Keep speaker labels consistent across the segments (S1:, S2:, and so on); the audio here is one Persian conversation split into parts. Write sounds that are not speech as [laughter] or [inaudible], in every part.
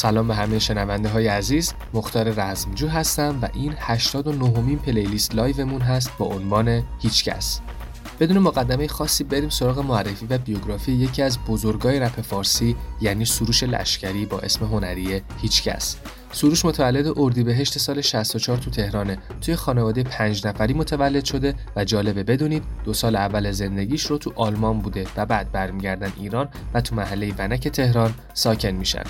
S1: سلام به همه شنونده های عزیز. مختار رزمجو هستم و این 89 مین playlist live مون هست با عنوان هیچکس. بدون مقدمه خاصی بریم سراغ معرفی و بیوگرافی یکی از بزرگای رپ فارسی یعنی سروش لشکری با اسم هنری هیچکس. سروش متولد اردیبهشت سال 64 تو تهرانه توی خانواده پنج نفری متولد شده و جالبه بدونید دو سال اول زندگیش رو تو آلمان بوده و بعد برمیگردن ایران و تو محله ونک تهران ساکن میشن.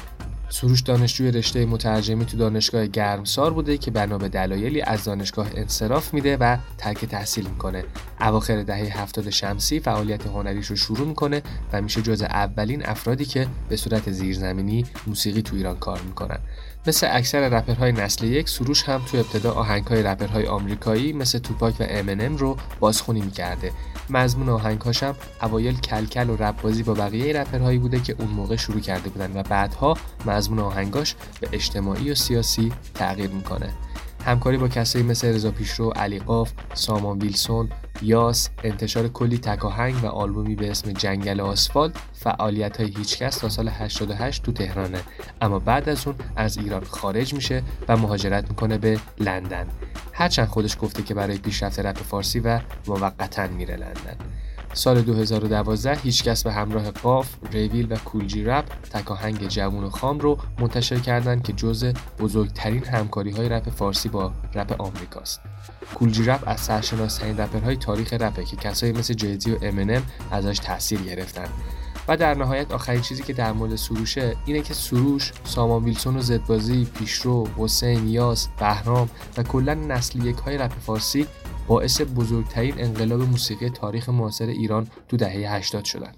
S1: سروش دانشجوی رشته مترجمی تو دانشگاه گرمسار بوده که بنا به دلایلی از دانشگاه انصراف میده و ترک تحصیل می‌کنه. اواخر دهه هفتاد شمسی فعالیت هنریش رو شروع می‌کنه و میشه جز اولین افرادی که به صورت زیرزمینی موسیقی تو ایران کار می‌کنن. مثل اکثر رپرهای نسل یک سروش هم تو ابتدا آهنگهای رپرهای آمریکایی مثل توپاک و امنم رو بازخونی می‌کرده. مضمون آهنگهاش هم اوایل کلکل و رپ بازی با بقیه رپرهایی بوده که اون موقع شروع کرده بودن و بعدها مضمون آهنگاش به اجتماعی و سیاسی تغییر می‌کنه. همکاری با کسایی مثل رضا پیشرو، علی قاف، سامان ویلسون، یاس، انتشار کلی تکاهنگ و آلبومی به اسم جنگل آسفالت فعالیت های هیچکس تا سال 88 تو تهرانه. اما بعد از اون از ایران خارج میشه و مهاجرت می‌کنه به لندن. هرچند خودش گفته که برای پیشرفت رپ فارسی و موقتا میره لندن. سال 2012 هیچکس به همراه قاف، Reveal و Kool G Rap تکاهنگ جوون و خام رو منتشر کردند که جز بزرگترین همکاری های رپ فارسی با رپ آمریکاست. Kool G Rap از سرشناسترین رپرهای تاریخ رپه که کسایی مثل جیزی و امنم ازش تاثیر گرفتن و در نهایت آخرین چیزی که در مورد سروشه اینه که سروش، سامان ویلسون و زدبازی، پیشرو، حسین، یاس، بهرام و کلا نسل یک های رپ فارسی باعث بزرگترین انقلاب موسیقی تاریخ معاصر ایران تو دهه 80 شدند.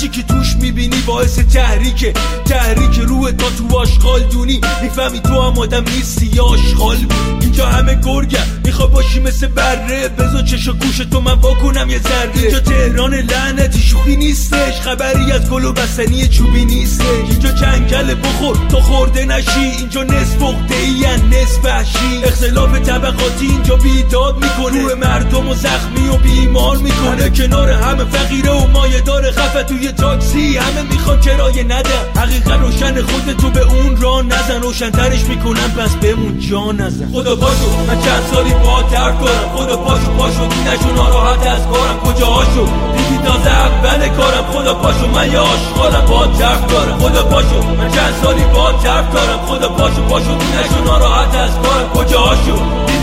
S2: هرچی که توش می‌بینی باعث تحریکه. تحریک روح تا تو آشغال دونی. می‌فهمی تو هم آدم نیستی یا آشغال. اینجا همه گرگم میخوا باشی مثل بره. بزا چش و گوش تو من واکنم یه ذره. اینجا تهران لعنتی شوخی نیستش. خبری از گل و بستنی چوبی نیستش. اینجا چنگل بخور تا خورده نشی. اینجا نصف اخته ای نصف وحشی. اختلاف طبقاتی اینجا بیداد می‌کنه. روح مردم و زخمی و بیمار می‌کنه. کنار همه فقیره و مایه داره خفه. توی تاکسی همه می‌خوان کرایه نده حقیقت روشن خودتو به اون را نزن. روشنترش می‌کنن پس بمون جا نزن. خدا باشو من چند سالی با درد دارم خدا پاشو پاشو. دینشو ناراحت از کارم. کجا هاشو؟ دیدی تازه اول کارم. خدا پاشو من یه آشغالم با درد دارم خدا پاشو. من چند سالی با درد دارم خدا پاشو پاشو. دینشو ناراحت از کارم. کجا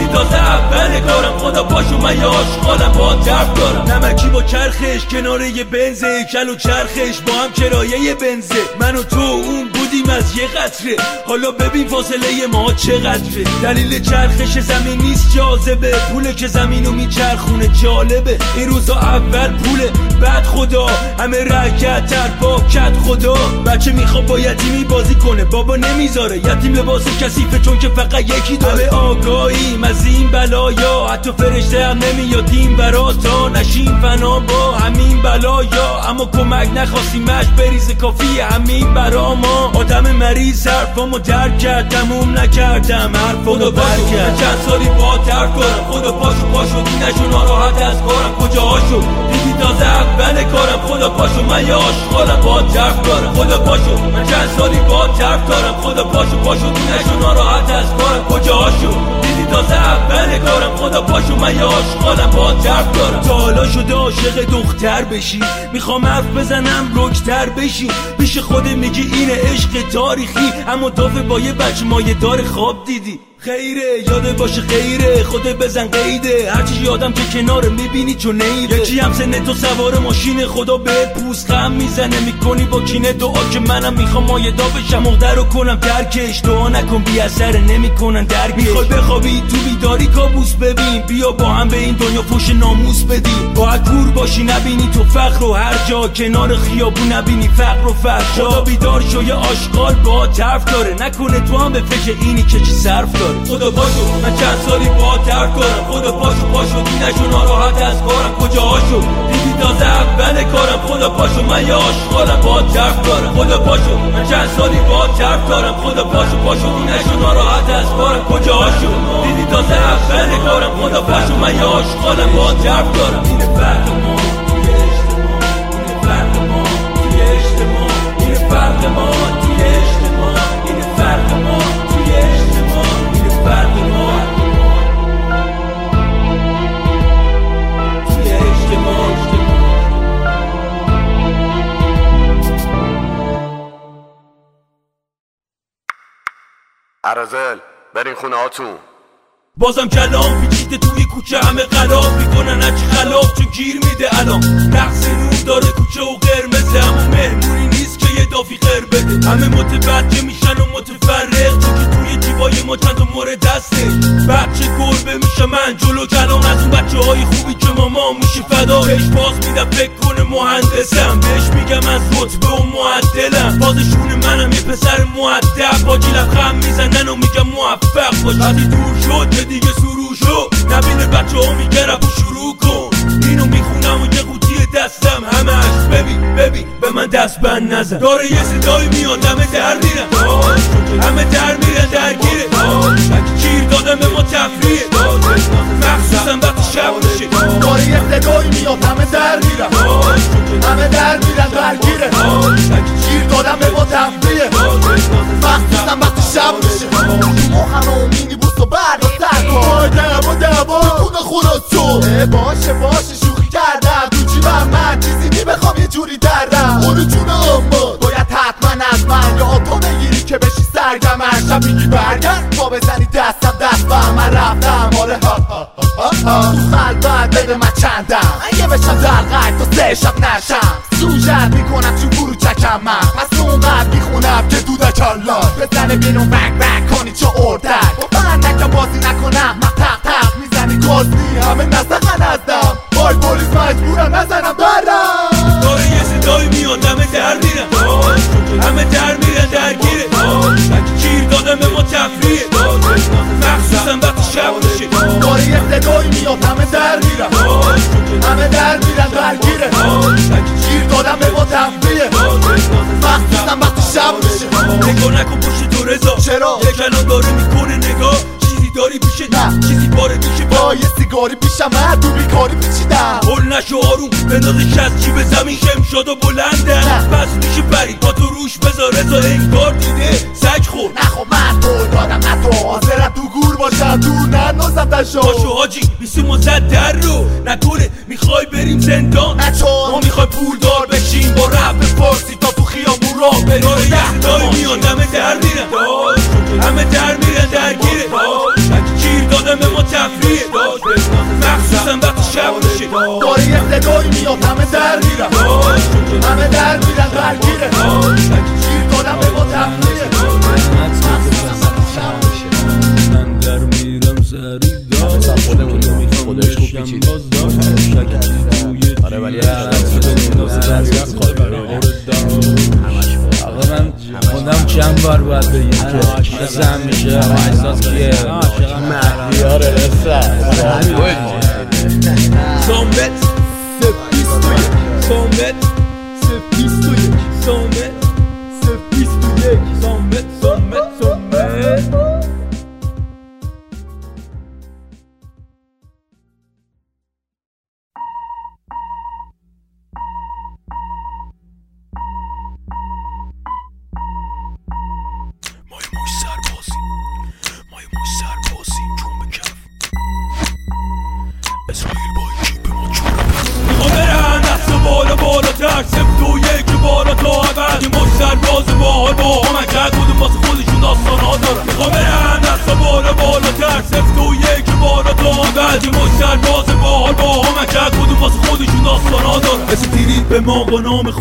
S2: دیدی تازه اول کارم خدا پاشو من یه آشغالم با درد دارم. نمکی با چرخش کنار یه بنزه. کل و چرخش با هم کرایه بنزه. من و تو اون بودیم از یه قطره. حالا ببین فاصله ما چقدره. دلیل چرخش زمین نیست جاذبه. پوله که زمینو میچرخونه جالبه. این روزا اول پوله. بعد خدا. همه رکت تر با کت خدا. بچه می‌خواد با یتیمی بازی کنه. بابا نمی‌ذاره. یتیم لباس کسیفه چون که فقط یکی داره. آگاهیم. این بلایا حتی فرشته هم نمیاد این برا تا نشیم فنا با همین بلایا. اما کمک نخواستیمش بریز کافی همین برا ما. آدم مریض حرفامو درک کرد تموم نکردم حرفامو برکرد چند سالی با ترک کنم خدا پاشو پاشو دینشو ناراحت از کارم. کجا هاشو؟ دیدی تازه اول کارم خدا پاشو من یه آشغالم با ترک دارم خدا پاشو من چند سالی با ترک دارم خدا پاشو پاشو دینشو ناراحت از کارم. کجا تازه اول کارم خدا پاشو من یه آشغالم با درد دارم. تا حالا شده عاشق دختر بشی. می‌خوام حرف بزنم رکتر بشی. پیش خود میگی این عشق تاریخی. اما دافه با یه بچه دار خواب دیدی. خیره یاده باشه خیره خود بزن قیده. هرچی یادم که کنار می‌بینی چون نیره یکی هم سن تو سوار ماشین خدا به پوست غم می‌زنه. می‌کنی با کینه دعا که منم می‌خوام مایه دا بشم. مقدر رو کنم ترکش دعا نکن بی اثر نمی‌کنن درکش. می‌خوای بخوابی تو بیداری کابوس ببین. بیا با هم به این دنیا فوش ناموس بدیم. با کور باشی نبینی تو فقر و هر جا. کنار خیابون نبینی فقر و فرشا خدا بیدار شو یه آشغال با طرف داره. نکنه تو هم به فکر اینی که چی صرف داره. خدا پاشو. من چند سالی با درد دارم خدا پاشو پاشو. دینشو ناراحت از کارم. کجا هاشو دیدی تازه اول کارم. خدا پاشو من یه آشغالم. با درد دارم خدا پاشو. من چند سالی با درد دارم خدا پاشو پاشو. دینشو ناراحت از کارم. کجا هاشو دیدی تازه اول کارم. خدا پاشو من یه آشغالم. با درد دارم این فرق ما توی اجتماع این فرق ما توی اجتماع این فرق ما.
S3: عرازل برین خونه هاتون.
S2: بازم کلام پیچیده توی کوچه همه قلاب می‌کنن هرچی خلاف چون گیر میده الان. نقص نور داره کوچه و قرمزه اما مهمونی نیست که یه دافی خیر بده همه متوجه میشن و متفرق. چون جیبای ما چند مورد دسته؟ بچه گربه میشه من جلو کلام از اون بچه های خوبی که ماما میشه فدا بهش باز میدم فکر کنه مهندسم. بهش میگم از رتبه و معدلم. بازشون منم یه پسر معدب. با لبخند می‌زنن و میگم موفق باش. وقتی دور شد که دیگه سرو شد. نبینه بچه ها میگه دست بند نزن. داره یه صدایی میاد همه در میرن همه در میرن درگیره. گیر دادم به ما تفریه. مخصوصا وقتی شب میشه.
S4: داره یه صدایی میاد همه در میرن همه در میرن درگیره. گیر دادم به ما تفریه. مخصوصا وقتی شب میشه. مخم و مینی بوست و برد و سر کن. دعوا دعوا. خونه خونه تو باشه باشه شوخی کردم. تو جیبم من چیزی نی بخوام یه جوری دردم بشی سرگمن شب میگی برگرد. با بزنی دستم دست و من رفتم آره ها ها ها ها تو خلوت بده من چندم. اگه بشم در قید تو سه شب نشم. سوژت می‌کنم تو برو چکم من. پس اونقدر می‌خونم که دودک الله بزنه بیرون بک بک کنی چه اردک. با من نکم بازی نکنم. من تق تق می‌زنی. گازی همه نزدن
S2: یه صدایی میاد همه در میرن همه در میرن درگیره گیر دادم به ما تفریه مخصوصا وقتی شب میشه نگاه نکن پشت تو رضا
S4: چرا؟
S2: یه کلام داره می‌کنه نگاه داری پیشه
S4: نه.
S2: چیزی باره پیشه
S4: با یه سیگاری پیشم من تو بیکاری پیچیدم
S2: هل نشو آروم. بندازش از جیب زمین شم شد و بلنده.
S4: نه.
S2: پس میشه پرید با تو روش بذار رضا انگار دیده. سگ خور.
S4: نه خب من دادم نه تو. حاضرم تو گور باشم. دور ننازم
S2: باشو
S4: دشو
S2: حاجی بیسی مزد در رو. نکنه می‌خوای بریم زندان.
S4: نه چون.
S2: ما می‌خوای پول دار بشیم. با رب فارسی تا تو خیابون راه بریم. یه همه در همه در
S4: داره یه میاد همه در میرن همه در میرن درگیره گیر دادم به ما تفریه
S2: من در میرم
S1: پیچیده
S2: آره ولی
S5: من خودم چند بار باید بگیم که میشه احساس کیه
S2: 100 mètres de piste,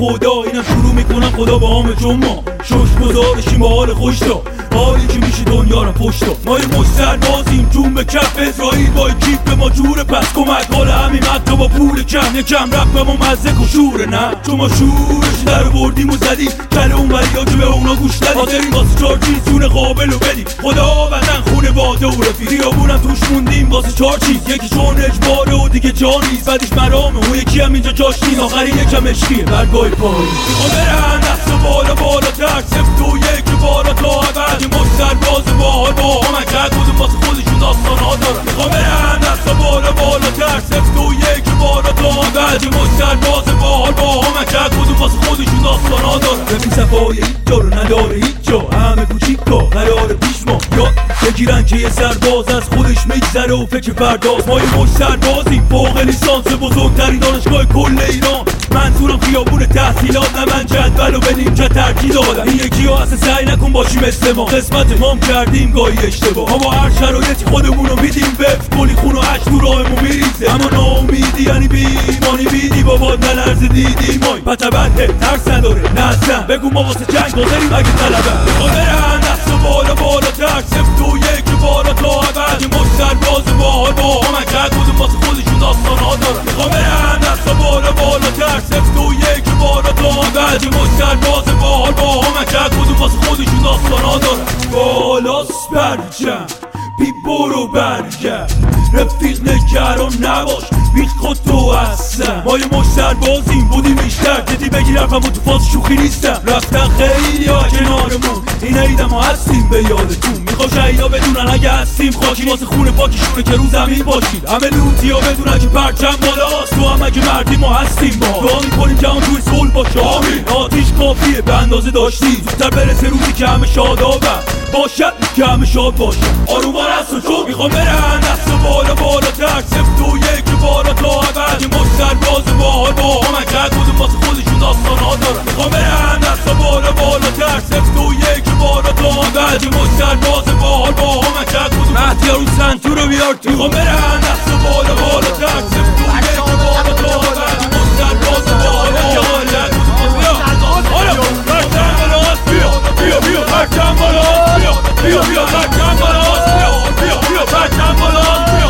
S2: خدا اینم شروع می‌کنم خدا با چون ما. شش گذارشیم با حال خوش حالی که میشه دنیا رو پشت ما یه مش سربازیم جون به کف اسرائیل با کیف به ما جوره پس کمک حال با پول کم یکم رفت به ما مزه و شوره نه؟ چون ما شورش در بردیم و زدیم. کل اون ها که به اونا گوش ندیم. حاضرین واسه چار چیز جون قابل و بدیم. خدا وطن خونه باده و رفیق. خیابونم توش موندیم واسه چار چیز. یکی چون اجباره و دیگه جا نیست بعدش مرامه. اون یکی هم اینجا جاش نیست. آخری یکم عشقیه. برگاه پای می‌خوام برن دست بالا بالا تر. سفت و یک بالا تا یه مش سرباز باحال با همکت بودم واسه خودشون داستان ها دارن. می‌خوام برن دست بالا بالا تر. سفت و یک بالا تا ابد یه مش سرباز باحال با همکت بودم واسه خودشون داستان ها دارن ببین صفای هیچ جا رو نداره هیچ همه کوچیکا قرار پیش ما یاد بگیرن که یه سرباز از خودش میگذره و فکر فرداز ما یه مش سربازیم فوق لیسانس بزرگترین دانشگاه کل ایران. منظورم خیابون تحصیلات نه من جدول و به که ترکی دادم این یکی ها سعی نکن باشی مثل ما قسمت مام کردیم گاهی اشتباه. اما هر شرایطی خودمون رو میدیم. بف کلی خون و عشق تو راهمون میریزه. اما ناامیدی یعنی بیمانی بیدی بابا نلرز دیدی مای پتبنده ترس نداره نه بگو ما واسه جنگ حاضریم اگه طلبه. می‌خوام برن دست بالا بالا تر سفت و یک بالا تا ابد یه مش سرباز باحال با همکت بودم واسه خودشون داستان ها دارن می‌خوام برن دست بالا بالا تر سفت و یک بالا تا ابد یه مش سرباز باحال با همکت بودم واسه خودشون داستان ها دارن بالاس برجم بی برو برگرد رفیق نگران نباش بی خود تو هستم. ما یه مش سربازیم بودیم بیشتر. جدی بگیر حرفم تو فاز شوخی نیستم. رفتن خیلی ها کنارمون. این عیدم ما هستیم به یادتون. می‌خوام شهیدا بدونن اگه هستیم. خاکی واسه خونه پاکیشونه که رو زمین باشید. همه لوتی ها بدونن که پرچم بالاست. تو هم اگه مردی ما هستیم ما دعا می‌کنیم که هم توی صلح باشه. آمین. آتیش کافیه به اندازه داشتی زودتر برسه روزی که همه شادابن. باشد همه شاد باشه آروم است و چون می‌خوام برن. دست بالا بالا تر سفت و یک بالا تا ابد یه مش سرباز باحال با همکت بودم واسه خودشون داستان ها دارن می‌خوام برن. دست بالا بالا تر سفت و یک بالا تا ابد یه مش سرباز باحال با همکت بودم. مهدی رو سنتو رو بیار تو. می‌خوام برن. دست بالا بالا تر سفت و یک بالا تا ابد یه مش سرباز باحال بیا بیا برچم بالا بیا بیا بیا برچم بالا بیا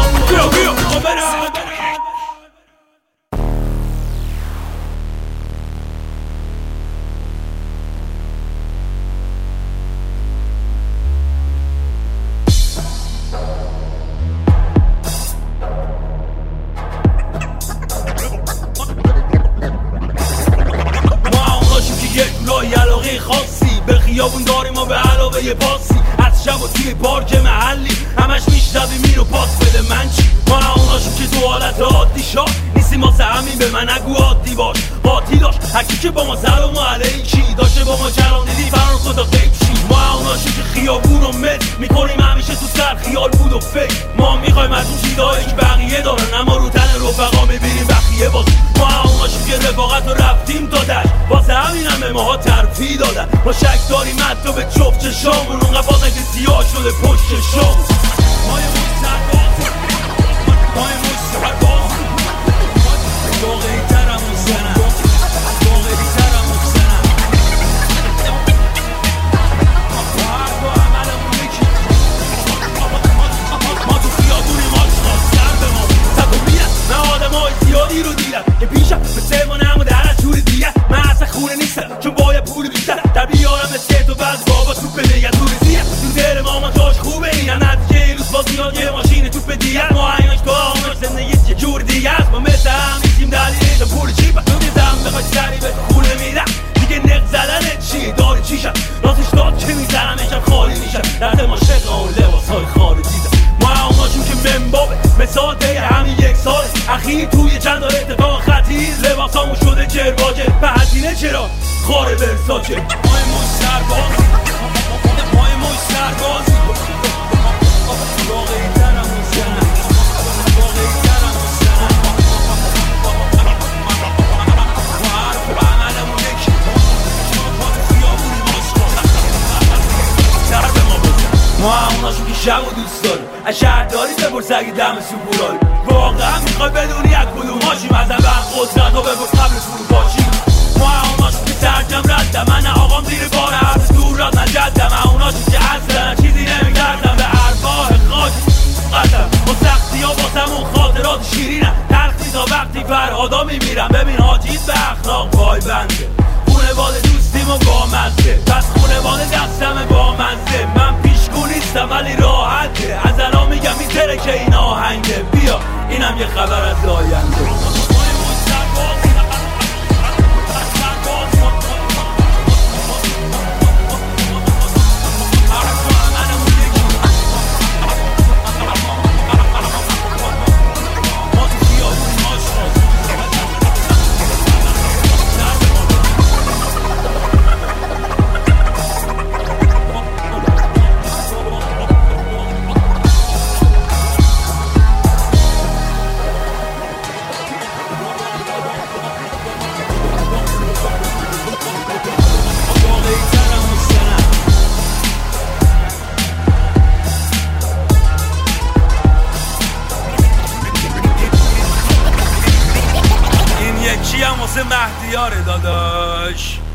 S2: واسه مهدیاره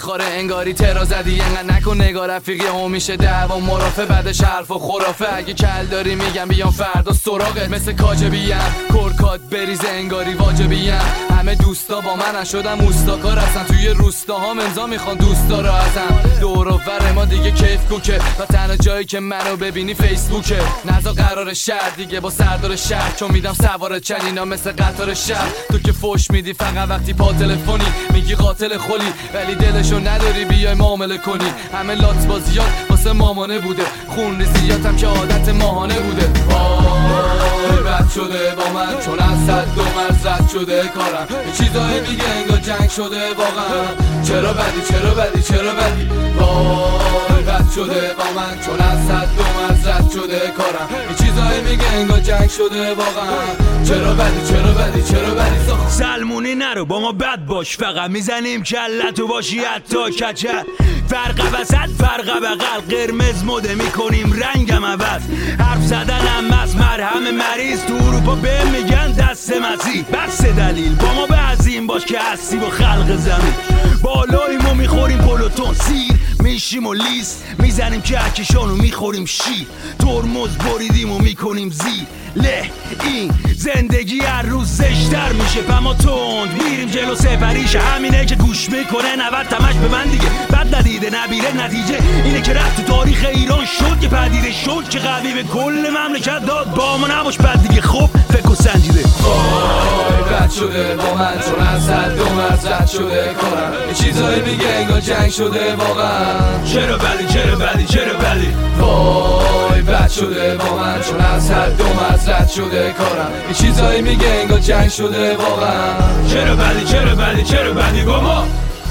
S6: می‌خوره انگاری ترا زدی. انقدر نکن نگاه رفیقی هم میشه دعوا. مرافه بعدش حرف و خرافه. اگه کل داری میگم بیام فردا سراغت. مثل کاجبیم کرکات بریز انگاری واجبیم همه دوستا با من شدم اوستاکار هستن. توی روستا ها امضا می‌خوان. دوستا رو ازم. دور و بر ما دیگه کیف کوکه. و تنها جایی که منو ببینی فیسبوکه. نزا قرار شهر دیگه. با سردار شهر. چون میدم سوار چنینا مثل قطار شهر. تو که فوش میدی فقط وقتی پا تلفنی. میگی قاتل خلی. ولی دلشو نداری بیای معامله کنی. همه لات بازیات واسه مامانه بوده. خون ریزیاتم که عادت ماهانه بوده. وای بد شده با من. چون از صد دو مرز رد شده کارم. یه چیزایی میگه انگار جنگ شده واقعا. چرا بدی چرا بدی چرا بدی؟ وای بد شده با من. چون از صد دو مرز رد شده کارم. یه چیزایی میگه انگار جنگ شده واقعا. چرا بدی چرا بدی چرا بدی؟
S2: سلمونی نرو با ما بد باش. فقط می‌زنیم کلتو باشی حتی کچل فرق وسط فرق بغل. قرمز مده می‌کنیم رنگم عوض. حرف زدنم از مرهم مریض. تو اروپا به میگن دست مسیح بس دلیل. با ما به عظیم باش که هستی با خلق زمین. بالاییم و می‌خوریم پلوتون. سیر میشیم و لیست می‌زنیم کهکشان و می‌خوریم شیر ترمز بریدیم و می‌کنیم زیر له این زندگی هر روز زشتر میشه. پما تند میریم جلو سپریش. همینه که گوش می‌کنه 90 تمش به من دیگه. بد ندیده نبیره نتیجه اینه که رفت تاریخ ایران شد. که پدیده شد که قوی به کل مملکت داد. با ما نباش بد دیگه. خب فکر سنجیده.
S6: وای رد شده با من چون از مرز رد شده کارم. یه چیزایی میگه انگار جنگ شده واقعا.
S2: چرا بدی چرا بدی چرا بدی
S6: وای بد شده با من چون از حد دو مرز رد شده کارم. یه چیزایی میگه انگار جنگ شده واقعا.
S2: چرا بدی چرا بدی چرا بدی با ما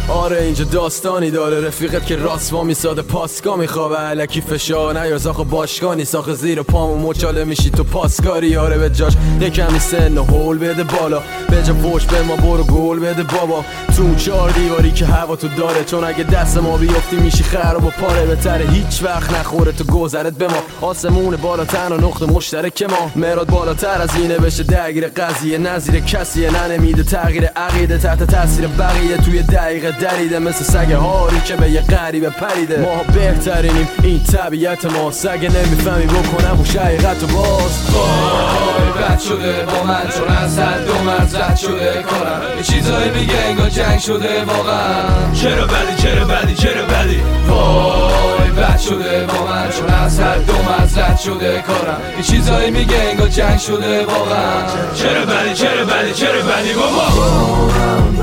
S7: آره اینجا داستانی داره. رفیقت که راست وا میساده پاسکا میخوابه. علکی فشار نیار. زاخ باشگاه نیست آخه زیر پامو مچاله میشی تو پاسکاری. آره به جاش یکمی سن و هول بده بالا. به جا فوش به ما برو گل بده بابا. تو اون چهار دیواری که هوا تو داره چون اگه دست ما بیفتی میشی خراب و پاره بهتره هیچ وقت نخوره تو گذرت به ما. آسمون بالا تن و نقطه مشترک ما. مراد بالاتر از اینه بشه درگیر قضیه. نظیر کسیه ننمیده تغییر عقیده. تحت تاثیر بقیه. توی دقیقه دریده مثل سگ هاری که به یه غریبه پریده. ما بهترینیم این طبیعت ما. سگ نمی‌فهمی بکنم و شقیقت و باز.
S6: وای بد شده با من چون از حد دو مرز رد شده کارم. یه چیزایی میگه انگار جنگ شده واقعا.
S2: چرا بدی چرا بدی چرا بدی؟
S6: وای بد شده با من چون از حد دو مرز رد شده کارم. یه چیزایی میگه انگار جنگ شده واقعا.
S2: چرا بدی چرا بدی چرا بدی؟ بابا.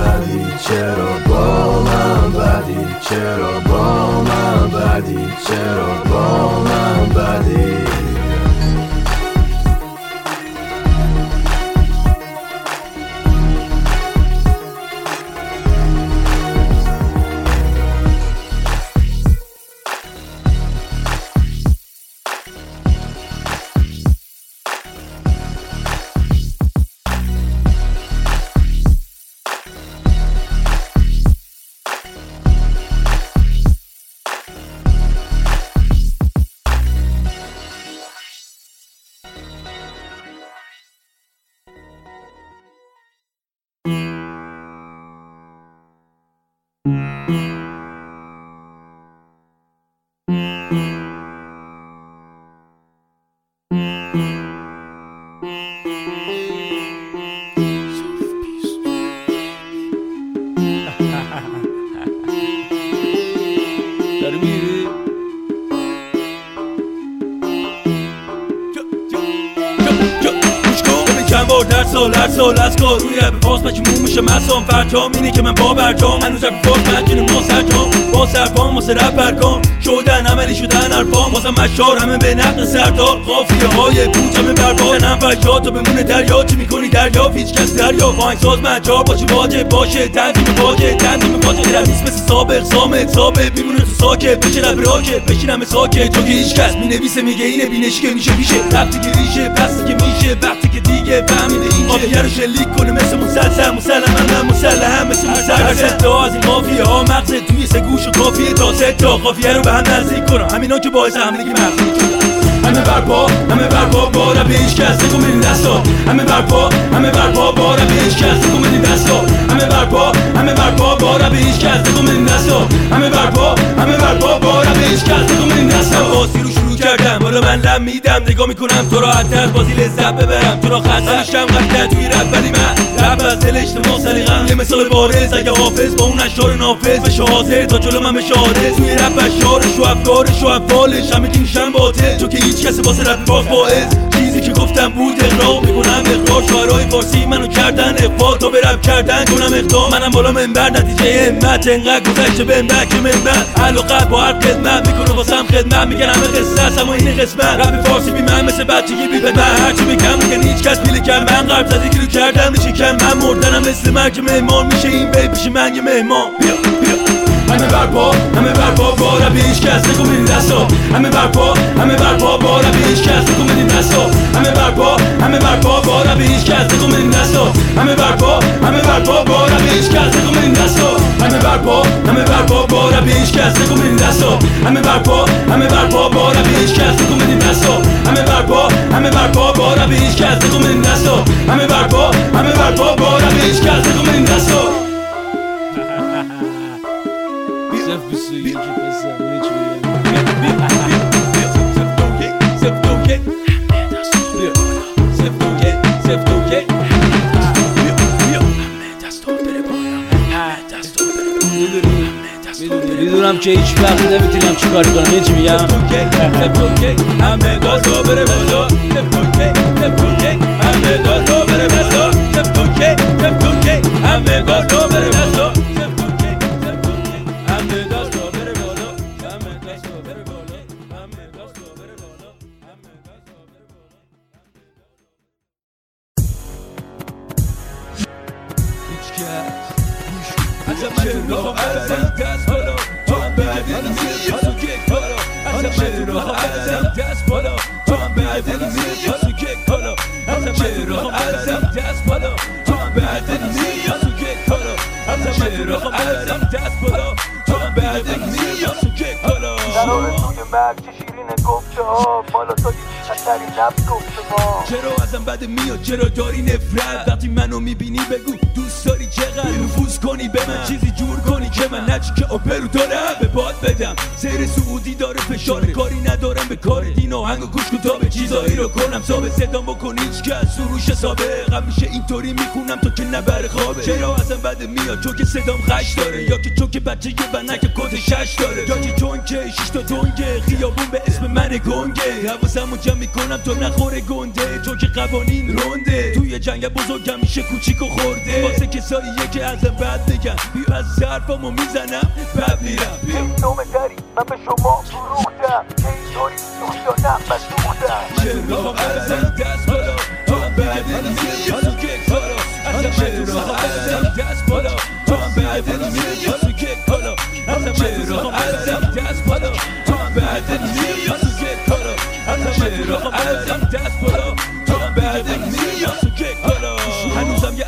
S7: بدی؟ چرا با من بدی؟ چرا با من بدی؟ چرا با من بدی؟
S2: سال هر سال از کار روی رب پاس پشیمون میشه مسام فرجام اینه که من با برجام هنوز رب فاز مجنون ما سرجام با سرپام واسه رب برکام شدن عملی شدن ارفام واسه مشار همه به نقل سردار قافیه های پوچ همه بربار نم فجار تو بمونه دریا چی می‌کنی دریا هیچ کس دریا این ساز مجار باشه واجب باشه تنظیم واجه تنظیم واجه نیست مثل سابق سامت ثابت میمونه تو ساکت بشه رب راکت بشینم ساکت تو که هیچ کس می‌نویسه میگه اینه بینشی که میشه میشه وقتی که ریشه پس که میشه وقتی که دیگه فهمیده قافیه رو شلیک کنه مثل مسلسل مسلم من مسلم مثل مسلسل از این مافیه ها مغز توی سه گوش و کافیه تا سه تا قافیه رو به هم نزدیک کنم همینا که باعث حملگی مغزی شدن همه برپا همه برپا بارا به هیچ کس نکن برین دستا. همه برپا همه برپا بارا به هیچ کس نکن برین دستا. همه برپا همه برپا بارا به هیچ کس نکن برین دستا. همه برپا همه برپا بارا به هیچ کس برین دستا. کردم. حالا من لم میدم نگاه می‌کنم تو راحت از بازی لذت ببرم. تو را خسته میشم قطعا توی رب ولی من رب از دل اجتماع سلیقم یه مثال بارز اگه حافظ با اون اشعار نافذ بشه حاضر. تا جلو من بشه عارض. توی رب اشعارش و افکارش و افعالش همه که میشن باطل. تو که هیچ کسی واسه رب باز باعث. گفتم بود اقرار می‌کنم اقرار شعرهای فارسی منو کردن اقبال تا برم کردن کنم اقدام منم بالا منبر نتیجه همت. انقدر گذشته به که منبر علاقه با هر خدمت می‌کنه واسم خدمت. میگن همه قصه است اما این قسمت. رپ فارسی بی من مثل بچگی بی من. هرچی میگم میگن هیچ کس پیله کم. من قرب زدی کردم میشه کم. من مردنم مثل مرگ مهمان. میشه این بی پیش من یه مهمان. بیا بیا. همه برپا همه برپا بارا هیچ کس نکن برین دستا همه برپا همه برپا بارا هیچ کس نکن برین دستا همه برپا همه برپا بارا هیچ کس نکن برین دستا همه برپا همه برپا بارا هیچ کس نکن برین دستا همه برپا همه برپا بارا هیچ کس نکن برین دستا همه برپا همه برپا بارا هیچ کس نکن برین دستا همه برپا همه برپا بارا هیچ کس نکن برین دستا همه برپا همه برپا بارا هیچ کس نکن برین دستا
S5: صف بیست و یکی پسر می‌دونی چی میگم؟ می‌دونی می‌دونی می‌دونم که هیچ وقت نمی‌تونم چی کاری کنم می‌دونی چی میگم
S2: همه گازا بره بالا همه گازا بره بالا همه گازا بره بالا میاد چرا داری نفرت. وقتی منو می‌بینی بگو دوست داری چقدر؟ نفوذ کنی به من. چیزی جور کنی که من. نچی که آپرو دارم به باد بدم. سیر سعودی داره فشار. کاری ندارم به
S5: کار دین و هنگ و گوش تا به چیزایی رو کنم. ثابت صدام سابق همیشه اینطوری می‌خونم تو که نبر خوابه. چرا ازم بد میاد؟ چون که صدام خش داره. یا که چون که بچه یه بنک کد شش داره. یا که چون که شش تا دنگه. خیابون به اسم من گنگه. حواسمو جمع می‌کنم تو نخوره گنده. چون که قوانین رونده. توی جنگ بزرگ همیشه کوچیک و خورده. واسه کساییه که ازم بد بگن بیا از ظرفمو می‌زنم بب میرم.
S2: نومه داری من به شما
S5: ازم چرا ازم دست بالا تو هم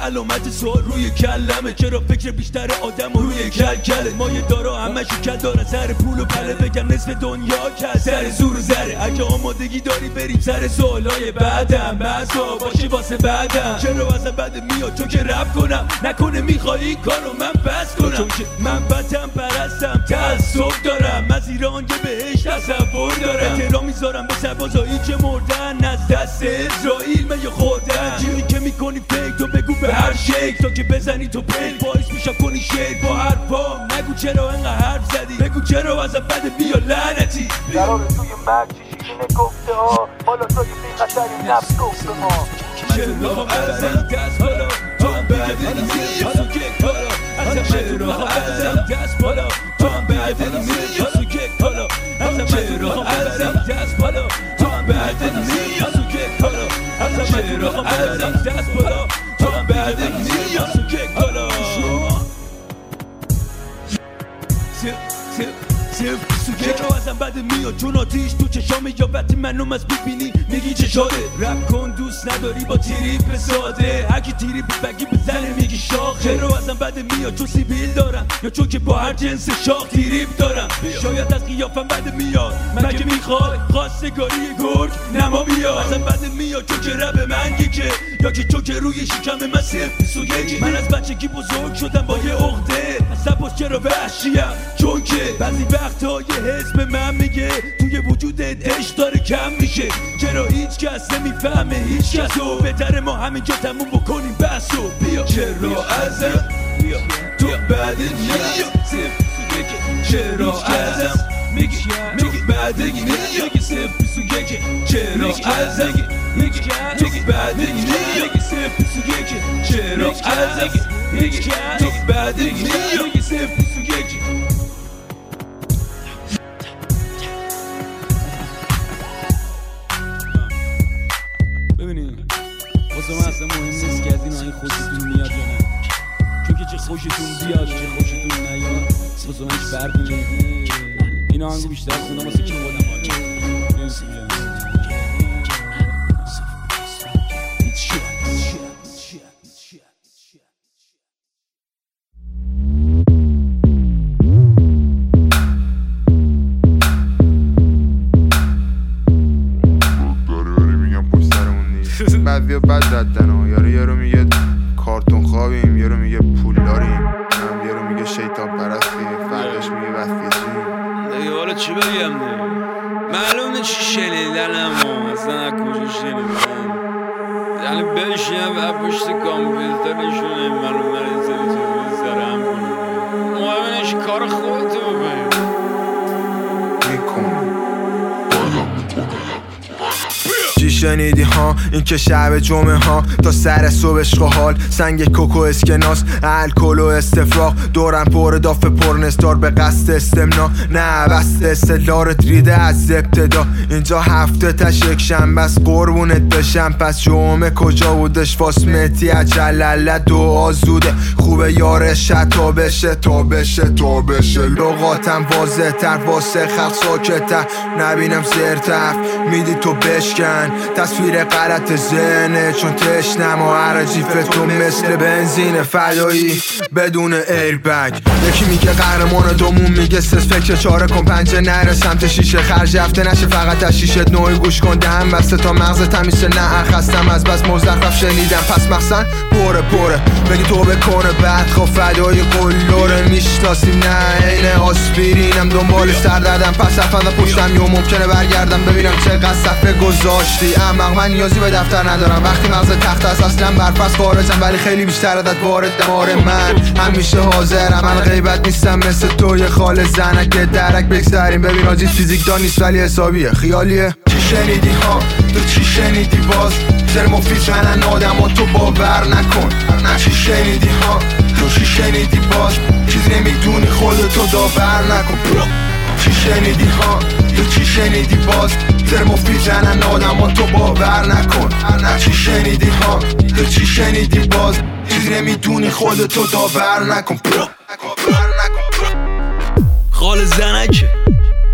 S5: علامت سوال روی کلمه. چرا فکر بیشتر آدم و روی کل کله؟ ما یه دارا همش کل داره. سر پول و پله بگم نصف دنیا کل سر زور و زره. اگه آمادگی داری بریم سر سوالای بعدم. بسا باشی واسه بعدم. چرا ازم بد میاد؟ تو که رب کنم. نکنه می‌خوای این کارو من بس کنم. چون که من بدم پرستم. تعصب دارم. از ایران یه بهش تصور دارم. احترام می‌ذارم به سربازایی که مردن. از دست اسرائیل من یه خوردن. چیزی که می‌کنی فکر تو بگو به هر شیک. تا که بزنی تو پیل باعث میشم کنی شیر با حرفا نگو چرا انقدر حرف زدی. بگو چرا ازم بد بیا لعنتی.
S2: قرار توی مرگ گفته ها. حالا تو بی خطری نفس گفته ما
S5: چرا ازم دست بالا. تو هم بعد میری تو که کارا. ازم چرا ازم دست بالا. تو هم بعد میری تو که کارا ازم چرا ازم دست بالا. تو هم تو که کارا ازم چرا ازم دست بالا. تو هم بعد میری کارا چرا ازم بد میاد چون آتیش تو چشام یا وقتی منو از ببینی میگی چه شده رپ کن دوست نداری با تریپ ساده هرکی تریپ بگی بزنه میگی شاخ چرا ازم بد میاد چون سیبیل دارم یا چون که با هر جنس شاخ تریپ دارم شاید از قیافم بد میاد مگه می‌خوای خواستگاری گرگ نما بیاد ازم بد میاد چون که رب من که یا که چون که روی شکم من و یکی من از بچگی بزرگ شدم با یه عقده سپاس چرا وحشیم چون که بعضی وقتا یه حس به من میگه توی وجودت عشق داره کم میشه. چرا هیچ کس نمی‌فهمه هیچ کس. و بهتر ما همینجا تموم بکنیم بس و بیا. چرا ازم؟ بیا. تو بعد چرا ازم؟ میگی میگی بعد میگی صرف بیست و یکی چرا ازم؟ میگی تو بعد میگی صرف بیست و یکی چرا ازم؟ میگی تو بعد میگی صرف بیست و یکی
S8: من اصلا مهم نیست که از این آهنگ خوشتون میاد یا نه. چون که چه خوشتون بیاد چه خوشتون نیاد واسه من هیچ فرقی نمی‌کنه این آهنگو بیشتر خوندم واسه که خودم حال
S9: بد ردن و یارو یارو میگه کارتون خوابیم یارو میگه پول داریم. یارو میگه شیطان پرستی فرداش میگه وفیزیم
S10: دیگه حالا چی بگم معلوم نیست چی و اصلا از کجا شنیدن یعنی بشینم و پشت کامپیوترشون معلوم
S11: شنیدی ها؟ این که شب جمعه ها تا سر صبح حال. سنگ کوکو اسکناس الکل و استفراغ. دورم پر داف پرنستار به قصد استمنا. نه بست استدلارت ریده از ابتدا. اینجا هفته تش یک شنبه قربونت بشم. پس جمعه کجا بودش؟ فاسمتی اجلله دعا زوده. خوبه یارش تا بشه تا بشه تا بشه. لغاتم واضح تر واسه خلق ساکتر نبینم زرتف میدی تو بشکن. تصویر غلط ذهنه چون تشنم و هر جیف تو مثل بنزین فدایی بدون ایربگ یکی میگه قهرمان دومون میگه سس فکر چاره کن پنجه نره سمت شیشه خرج هفته نشه فقط از شیشه نوعی گوش کن دهم بسته تا مغز تمیشه نه خستم از بس مزخرف شنیدم. پس مخصن پره پره. بگی تو بکنه بعد خب فدای قلوره. می‌شناسیم نه عین آسپرینم. دنبال سر دردم پس افند پشتم. یا ممکنه برگردم ببینم چقدر صفحه گذاشتی. اما من نیازی به دفتر ندارم. وقتی مغز تخت است اصلا برپس خارجم ولی خیلی بیشتر عدد وارد دمار من. همیشه حاضرم من غیبت نیستم مثل تو یه خال زنک. درک بگذریم ببین آجی فیزیک دان نیست ولی حسابیه. خیالیه. چی شنیدی ها؟ تو چی شنیدی باز؟ سر مفید زنن آدم تو باور نکن. نه چی شنیدی ها؟ تو چی شنیدی باز؟ چیز نمی‌دونی خودتو داور نکن. چی شنیدی ها؟ تو چی شنیدی باز؟ سر مفید زنن آدم تو باور نکن. چی شنیدی ها؟ تو چی شنیدی باز؟ چیز نمی‌دونی خودتو داور نکن. برو.
S2: خال زنکه.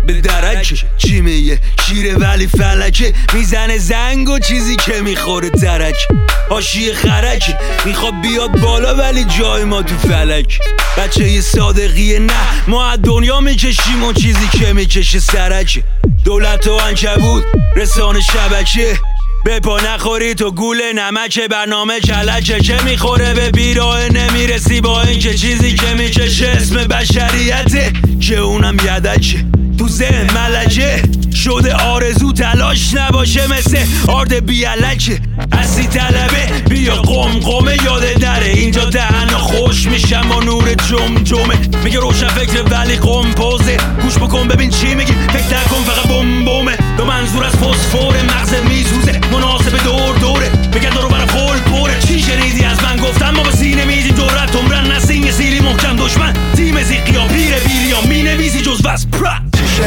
S2: به درک. چی میگه شیره ولی فلکه. می‌زنه زنگ و چیزی که می‌خوره درک. هاشی خرک. می‌خواد بیاد بالا ولی جای ما تو فلک. بچه یه صادقیه نه. ما از دنیا می‌کشیم و چیزی که می‌کشه سرک. دولت و انکبود رسانه شبکه. به پا نخوری تو گول نمک برنامه کلکه. که می‌خوره؟ به بیراه نمی‌رسی با اینکه چیزی که می‌کشه اسم بشریته. که اونم یدکه. تو ذهن ملکه شده آرزو تلاش نباشه مثل آرد بیالکه اصلی طلبه بیا قم قمه یاده دره. اینجا دهن خوش میشم با نور جم جمه. میگه روشن فکر ولی قم پوزه. گوش بکن ببین چی میگی. فکر نکن فقط بم بومه به منظور از فسفور مغز میزوزه مناسب دور دوره. بگن دارو برا خول پره. چی شنیدی از من؟ گفتم ما به سینه میدی. دورت عمرن نسین سیلی محکم دشمن. تیم زیقی ها پیر بیریا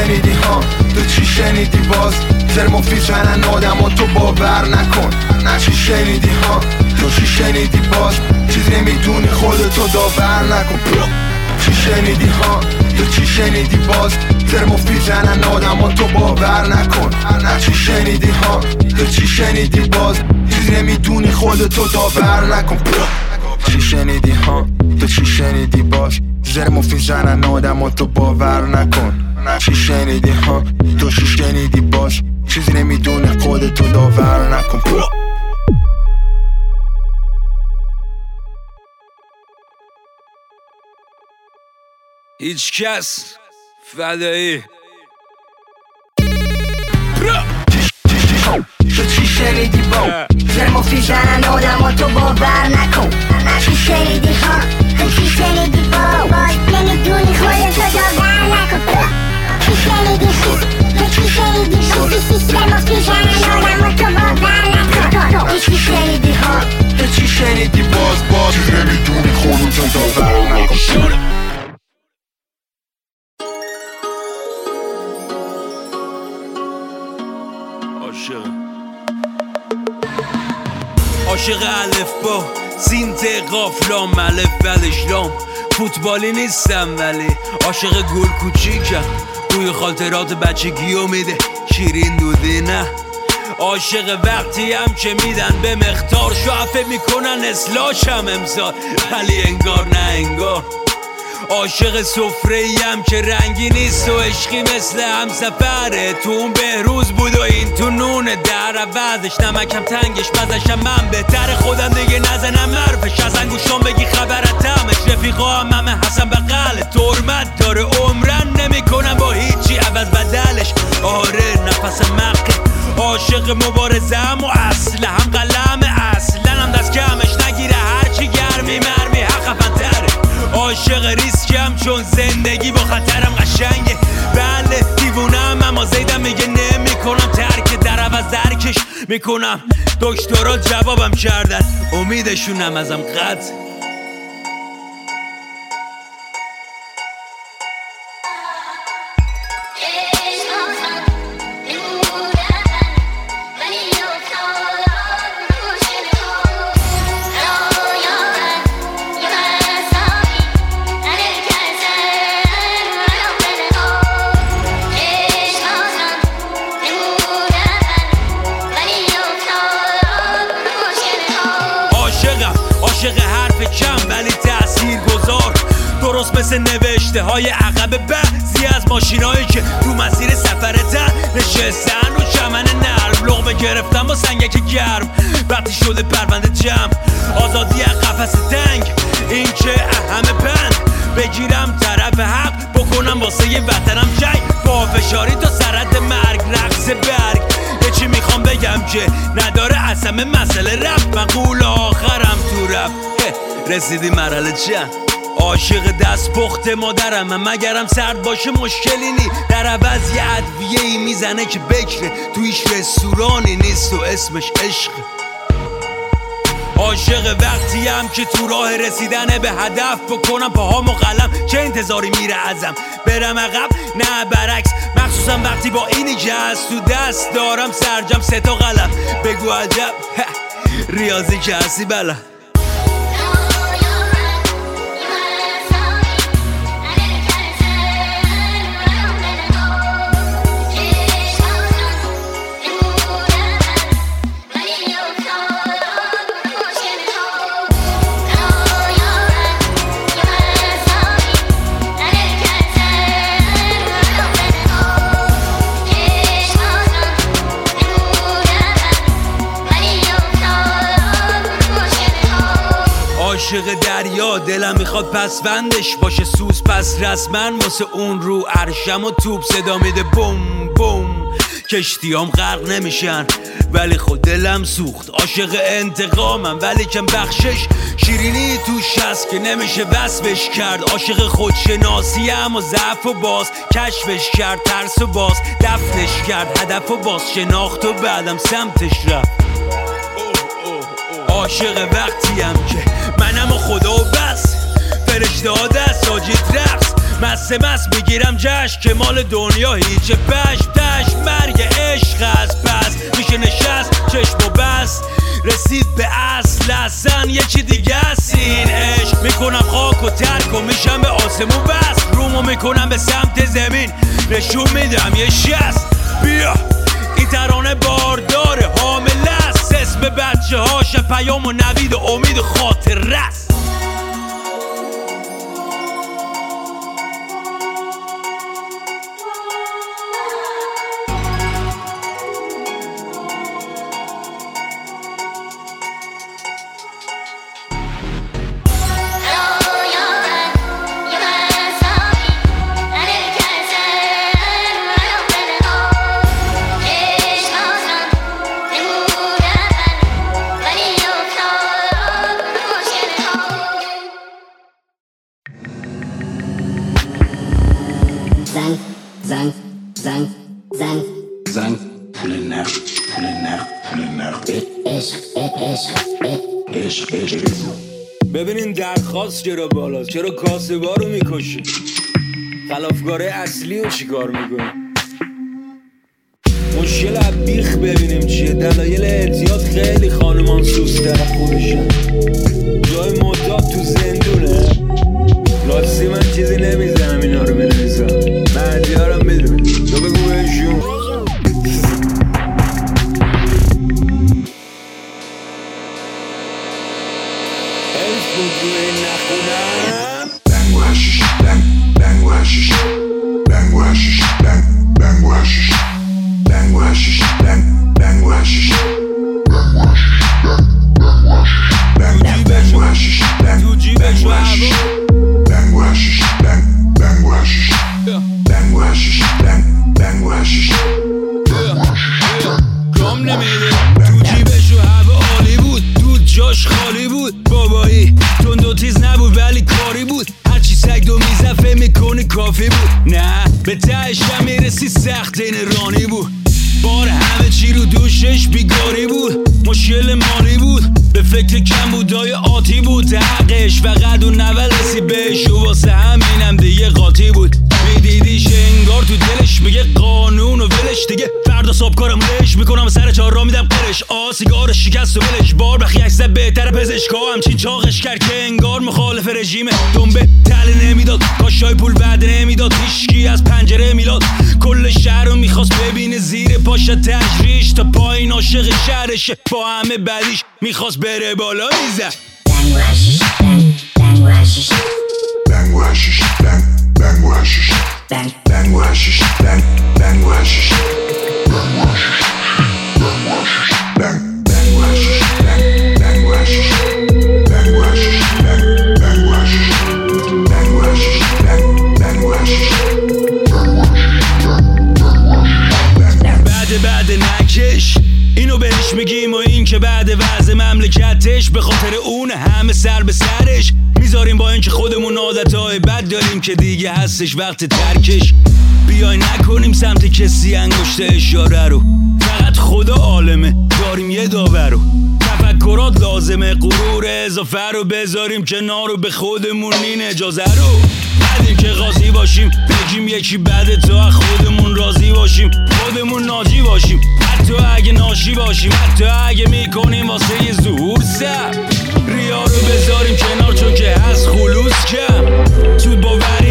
S11: شنیدی ها؟ تو چی شنیدی باز؟ سر مفید زنن آدم تو باور نکن. نه چی شنیدی ها؟ تو چی شنیدی باز؟ چیز نمی‌دونی خودتو داور نکن. چی شنیدی ها؟ تو چی شنیدی باز؟ سر مفید زنن آدم تو باور نکن. نه چی شنیدی ها؟ تو چی شنیدی باز؟ چیز نمی‌دونی خودتو داور نکن. چی شنیدی ها؟ تو چی شنیدی باز؟ زر مفید زنن آدم و تو باور نکن. چی شنیدی ها؟ تو چی شنیدی باش؟ چیزی نمی‌دونه خودتو داور نکن.
S2: هیچ کس فدایی.
S12: چی شنیدی با زر مفید زنن آدم ها تو باور نکن. چی شنیدی ها چی شنیدی با باز نمی‌دونی خودتو داور نکن. چی شنیدی تو چی شنیدی مفید زنن آدم تو باور نکن. چی شنیدی ها.
S11: تو چی شنیدی باز باز نمی‌دونی نکن.
S2: عاشق. عاشق الف با سینت قافلام ملف ولشلام فوتبالی نیستم ولی عاشق گل کوچیکم. بوی خاطرات بچگی میده شیرین دودی نه. عاشق وقتی هم که میدن به مختار شعفه می‌کنن اصلاحشم امسال. ولی انگار نه انگار. عاشق سفره هم که رنگی نیست و عشقی مثل هم سفره تو اون بهروز بود و این تو نونه. در عوضش نمکم تنگش مزشم من بهتر خودم دیگه نزنم حرفش. از انگوشان بگی خبرت همش رفیقا هم همه حسن بغل ترمت داره عمرن نمی‌کنم با هیچی. عوض بدلش. آره نفس مقی. عاشق مبارزم و اصل هم قلم اصلا هم دست کمش نگیره. هرچی گرمی تره عاشق ریسکم چون زندگی با خطرم قشنگه. بله دیوونم اما زیدم میگه نمی کنم ترک در عوض درکش می‌کنم. دکترا جوابم کردن امیدشونم ازم قطع مثل نوشته های عقب بعضی از ماشینایی که تو مسیر سفرتن نشستن. رو چمن نرم لغمه گرفتم با سنگک گرم. وقتی شده پرونده جمع آزادی از قفس تنگ این چه اهم پند؟ بگیرم طرف حق بکنم واسه یه وطنم جنگ. با فشاری تا سرد مرگ رقص برگ. یه چی می‌خوام بگم که نداره اصلا مسئله رفت. قول آخرم تو رفت. رسیدی مرحله چند عاشق دست پخت مادرم مگرم سرد باشه مشکلی نی. در عوض یه ادویه ای می‌زنه که بکره. تو هیچ رستورانی نیست و اسمش عشق. عاشق وقتی هم که تو راه رسیدن به هدف بکنم. پاهام و قلم. چه انتظاری میره ازم؟ برم عقب؟ نه برعکس. مخصوصا وقتی با اینی که تو دست دارم سرجم سه تا قلم. بگو عجب. [laughs] ریاضی که هستی بله. عاشق دریا دلم می‌خواد پسوندش باشه. سوز پس رسمن واسه اون رو عرشم و توپ صدا میده. بوم بوم. کشتیام غرق نمیشن. ولی خود دلم سوخت. عاشق انتقامم ولی کم بخشش شیرینی توش هست که نمیشه وصفش کرد. عاشق خودشناسی و ضعف و باز. کشفش کرد ترس و باز. دفنش کرد هدف و باز. شناخت و بعدم سمتش رفت. عاشق وقتیم که منم و خدا و بس. فرشته ها دست ساجید رقص مست مست می‌گیرم جشن که مال دنیا هیچ پش تش مرگ عشق است پس. میشه نشست چشم و بس. رسید به اصل اصلا یکی دیگه است. این عشق می‌کنم خاک و ترک و میشم به آسمون بس. رومو می‌کنم به سمت زمین. نشون میدم یه شست. بیا. این ترانه بارداره حامله اسم بچه هاش پیام و نوید و امید خاطر رست ببینین درخواست چرا بالاست چرا کاسبا رو می‌کشی خلافکاره اصلی رو چیکار می‌کنی مشکل بیخ ببینیم چیه. دلایل اعتیاد خیلی خانمان سوستر خودشن. جای مدت تو زندونه. راستی من چیزی نمی‌زنم اینا رو بنویسم. مهدی هم بدون می‌خواست بره بالا می‌زد. دیگه هستش وقت ترکش. بیای نکنیم سمت کسی انگشت اشاره رو. فقط خدا عالمه داریم یه داور رو. تفکرات لازمه غرور اضافه رو بذاریم کنار رو به خودمون این اجازه رو. ندیم که قاضی باشیم بگیم یکی بده تا خودمون راضی باشیم. خودمون ناجی باشیم. حتی اگه ناشی باشیم حتی اگه می‌کنیم واسه یه ظهور سر. ریا رو بذاریم کنار چون که هست خلوص کم. تو باوری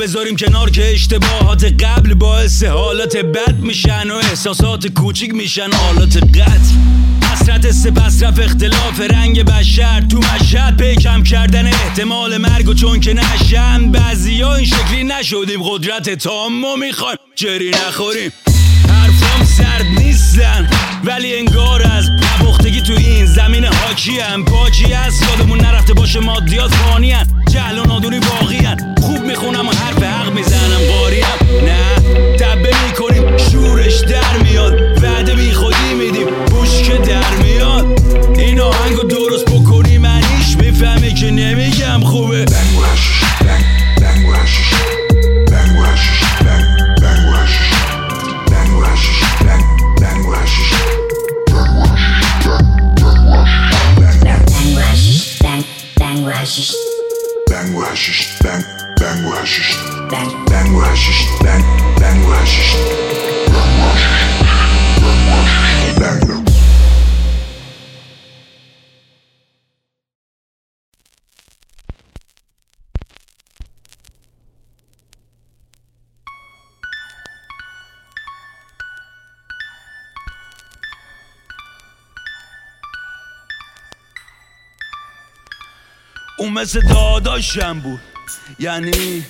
S2: بذاریم کنار که اشتباهات قبل باعث حالات بد میشن و احساسات کوچیک میشن حالات قتل حسرت سپس رفت اختلاف رنگ بشر. تو مشهد پیکم کردن احتمال مرگ و چون که نشن. بعضی این شکلی نشدیم قدرت تام ما می‌خوایم جری نخوریم؟ حرفام سرد نیستن ولی انگار از نبختگی تو این زمین حاکی هم پاکی هست یادمون نرفته باشه مادیات فانی هن جهل و نادونی باقی خوب می‌خونم و حرف حق می‌زنم. قاری هم نه تبه می‌کنیم. شورش در میاد. وعده بی خودی میدیم. پوش که در میاد. این آهنگو درست بکنی منیش می‌فهمی که نمیگم. خوبه.
S13: hashish. Ben Bang! Bang! Ben ben Bang!
S12: Bang! Ben
S13: ben bu hashiş. Ben ben bu hashiş. Ben bu hashiş. Ben bu hashiş. Ben bu hashiş.
S2: اون مثل داداشم بود. یعنی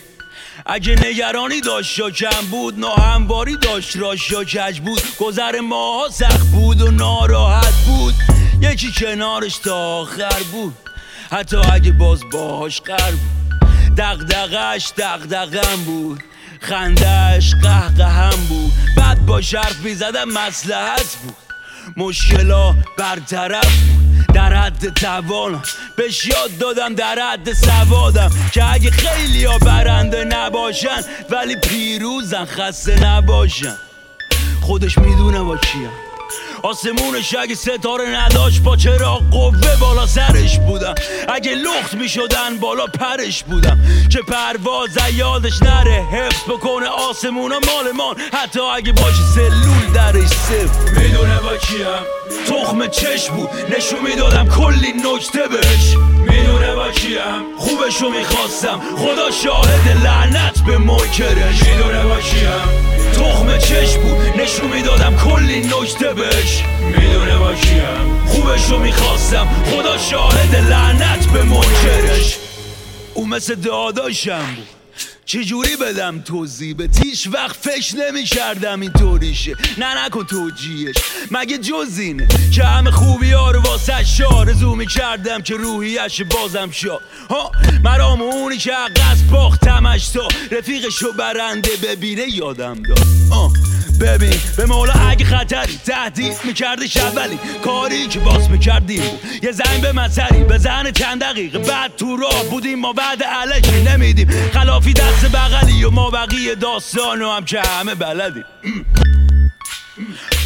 S2: اگه نگرانی داشت یا کم بود ناهمواری داشت راش یا کج بود. گذر ماها سخت بود و ناراحت بود. یکی کنارش تا آخر بود. حتی اگه باز باهاش قر بود. دقدقش دقدقم بود. خندش قهقهم بود. بعد با شرف می‌زدم مسلحت بود. مشکلا برطرف بود. در حد توانم بهش یاد دادم در حد سوادم. که اگه خیلی ها برنده نباشن ولی پیروزن خسته نباشن. خودش می‌دونه با آسمونش اگه ستاره نداشت با چرا قوه بالا سرش بودم؟ اگه لخت می‌شدن بالا پرش بودم. که پرواز یادش نره حفظ بکنه آسمون مالمان حتی اگه باشه سلول درش صفر. می‌دونه با کیم. تخم چش بود. نشون می‌دادم کلی نکته بهش. می‌دونه با کیم. خوبشو می‌خواستم. خدا شاهد لعنت به منکرش. می‌دونه با کیم. تخم چش بود. نشون می‌دادم کلی نکته بهش. می‌دونه با کیم. خوبشو می‌خواستم. خدا شاهد لعنت به منکرش. او مثل داداشم بود. چجوری بدم توضیح؟ به تیش وقت فکر نمی کردم این طوریشه نه نکن توجیهش. مگه جز اینه که همه خوبی ها رو واسه آرزو می کردم که روحیش بازم شد؟ ها مرام اونی که عقص باختمش تا رفیقشو برنده ببینه یادم داد. آه ببین به مولا اگه خطری تهدید میکردش اولی کاری که باز می‌کردیم بود. یه زنگ به مسری بزن چند دقیقه. بعد تو راه بودیم ما بعد علکی نمیدیم. خلافی دست بغلی و ما بقیه داستانو هم که همه بلدیم.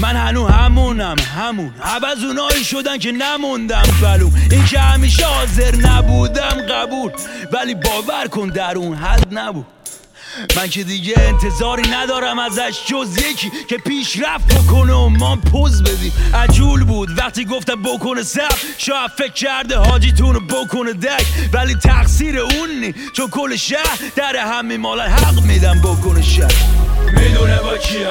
S2: من هنو همونم همون. عوض اونایی شدن که نموندم بلوم این که همیشه حاضر نبودم قبول. ولی باور کن در اون حد نبود. من که دیگه انتظاری ندارم ازش جز یکی که پیشرفت بکنه و ما پوز بدیم. عجول بود وقتی گفتم بکنه سب شاید فکر کرده حاجیتون رو بکنه دک ولی تقصیر اون نی. چون کل شهر در هم میمالن حق میدم بکنه شهر. می‌دونه با کیم؟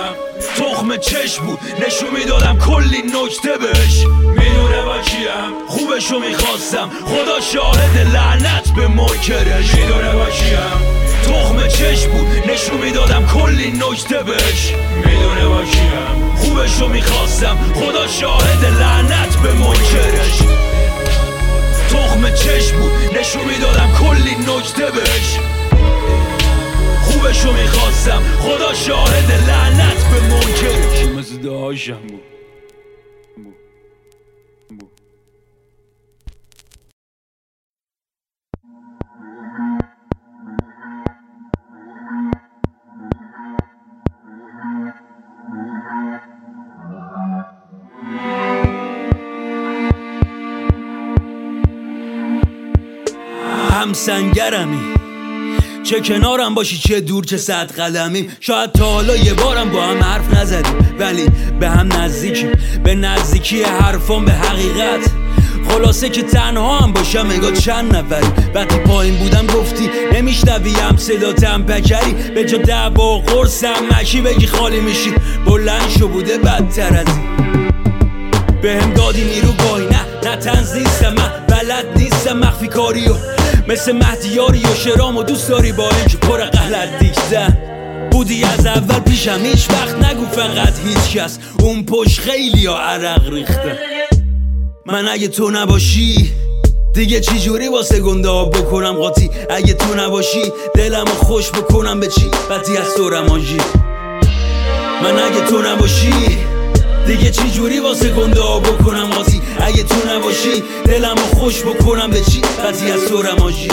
S2: تخم چش بود. نشون می‌دادم کلی نکته بهش. می‌دونه با کیم؟ خوبشو می‌خواستم. خدا شاهد لعنت به منکرش. می‌دونه با کیم؟ تخم چش بود. نشون می‌دادم کلی نکته بهش. می‌دونه با خوبشو می‌خواستم. خدا شاهد لعنت به منکرش. تخم چش بود. نشون می‌دادم کلی نکته بهش. خوبشو می‌خواستم. خدا شاهد لعنت به منکرش. مثل داشم بود. سنگرمی. چه کنارم باشی چه دور چه صد قدمی. شاید تا حالا یه بارم با هم حرف نزدیم ولی به هم نزدیکیم. به نزدیکی حرفان به حقیقت. خلاصه که تنها هم باشم انگار چند نفری. وقتی پایین بودم گفتی نمیشنوی هم صداتم پکری به جا دعوا قرصم مکی بگی خالی میشی. بلند شو بوده بدتر از این. به هم دادی نیرو گاهی نه نه تنز نیستم من بلد نیستم مخفی کاریو. مثل مهدیاری و شرام و دوست داری با اینکه پر غلط دیشتن بودی از اول پیشم هیچ وقت نگو فقط هیچ کس اون پشت خیلی ها عرق ریخته. من اگه تو نباشی دیگه چی جوری واسه گنده ها بکنم قاطی؟ اگه تو نباشی دلم خوش بکنم به چی؟ بدی از تو رمانجی من اگه تو نباشی دیگه چی جوری واسه گنده ها بکنم قاطی اگه تو نباشی دلم خوش بکنم به چی؟ بدی از تو رمانجی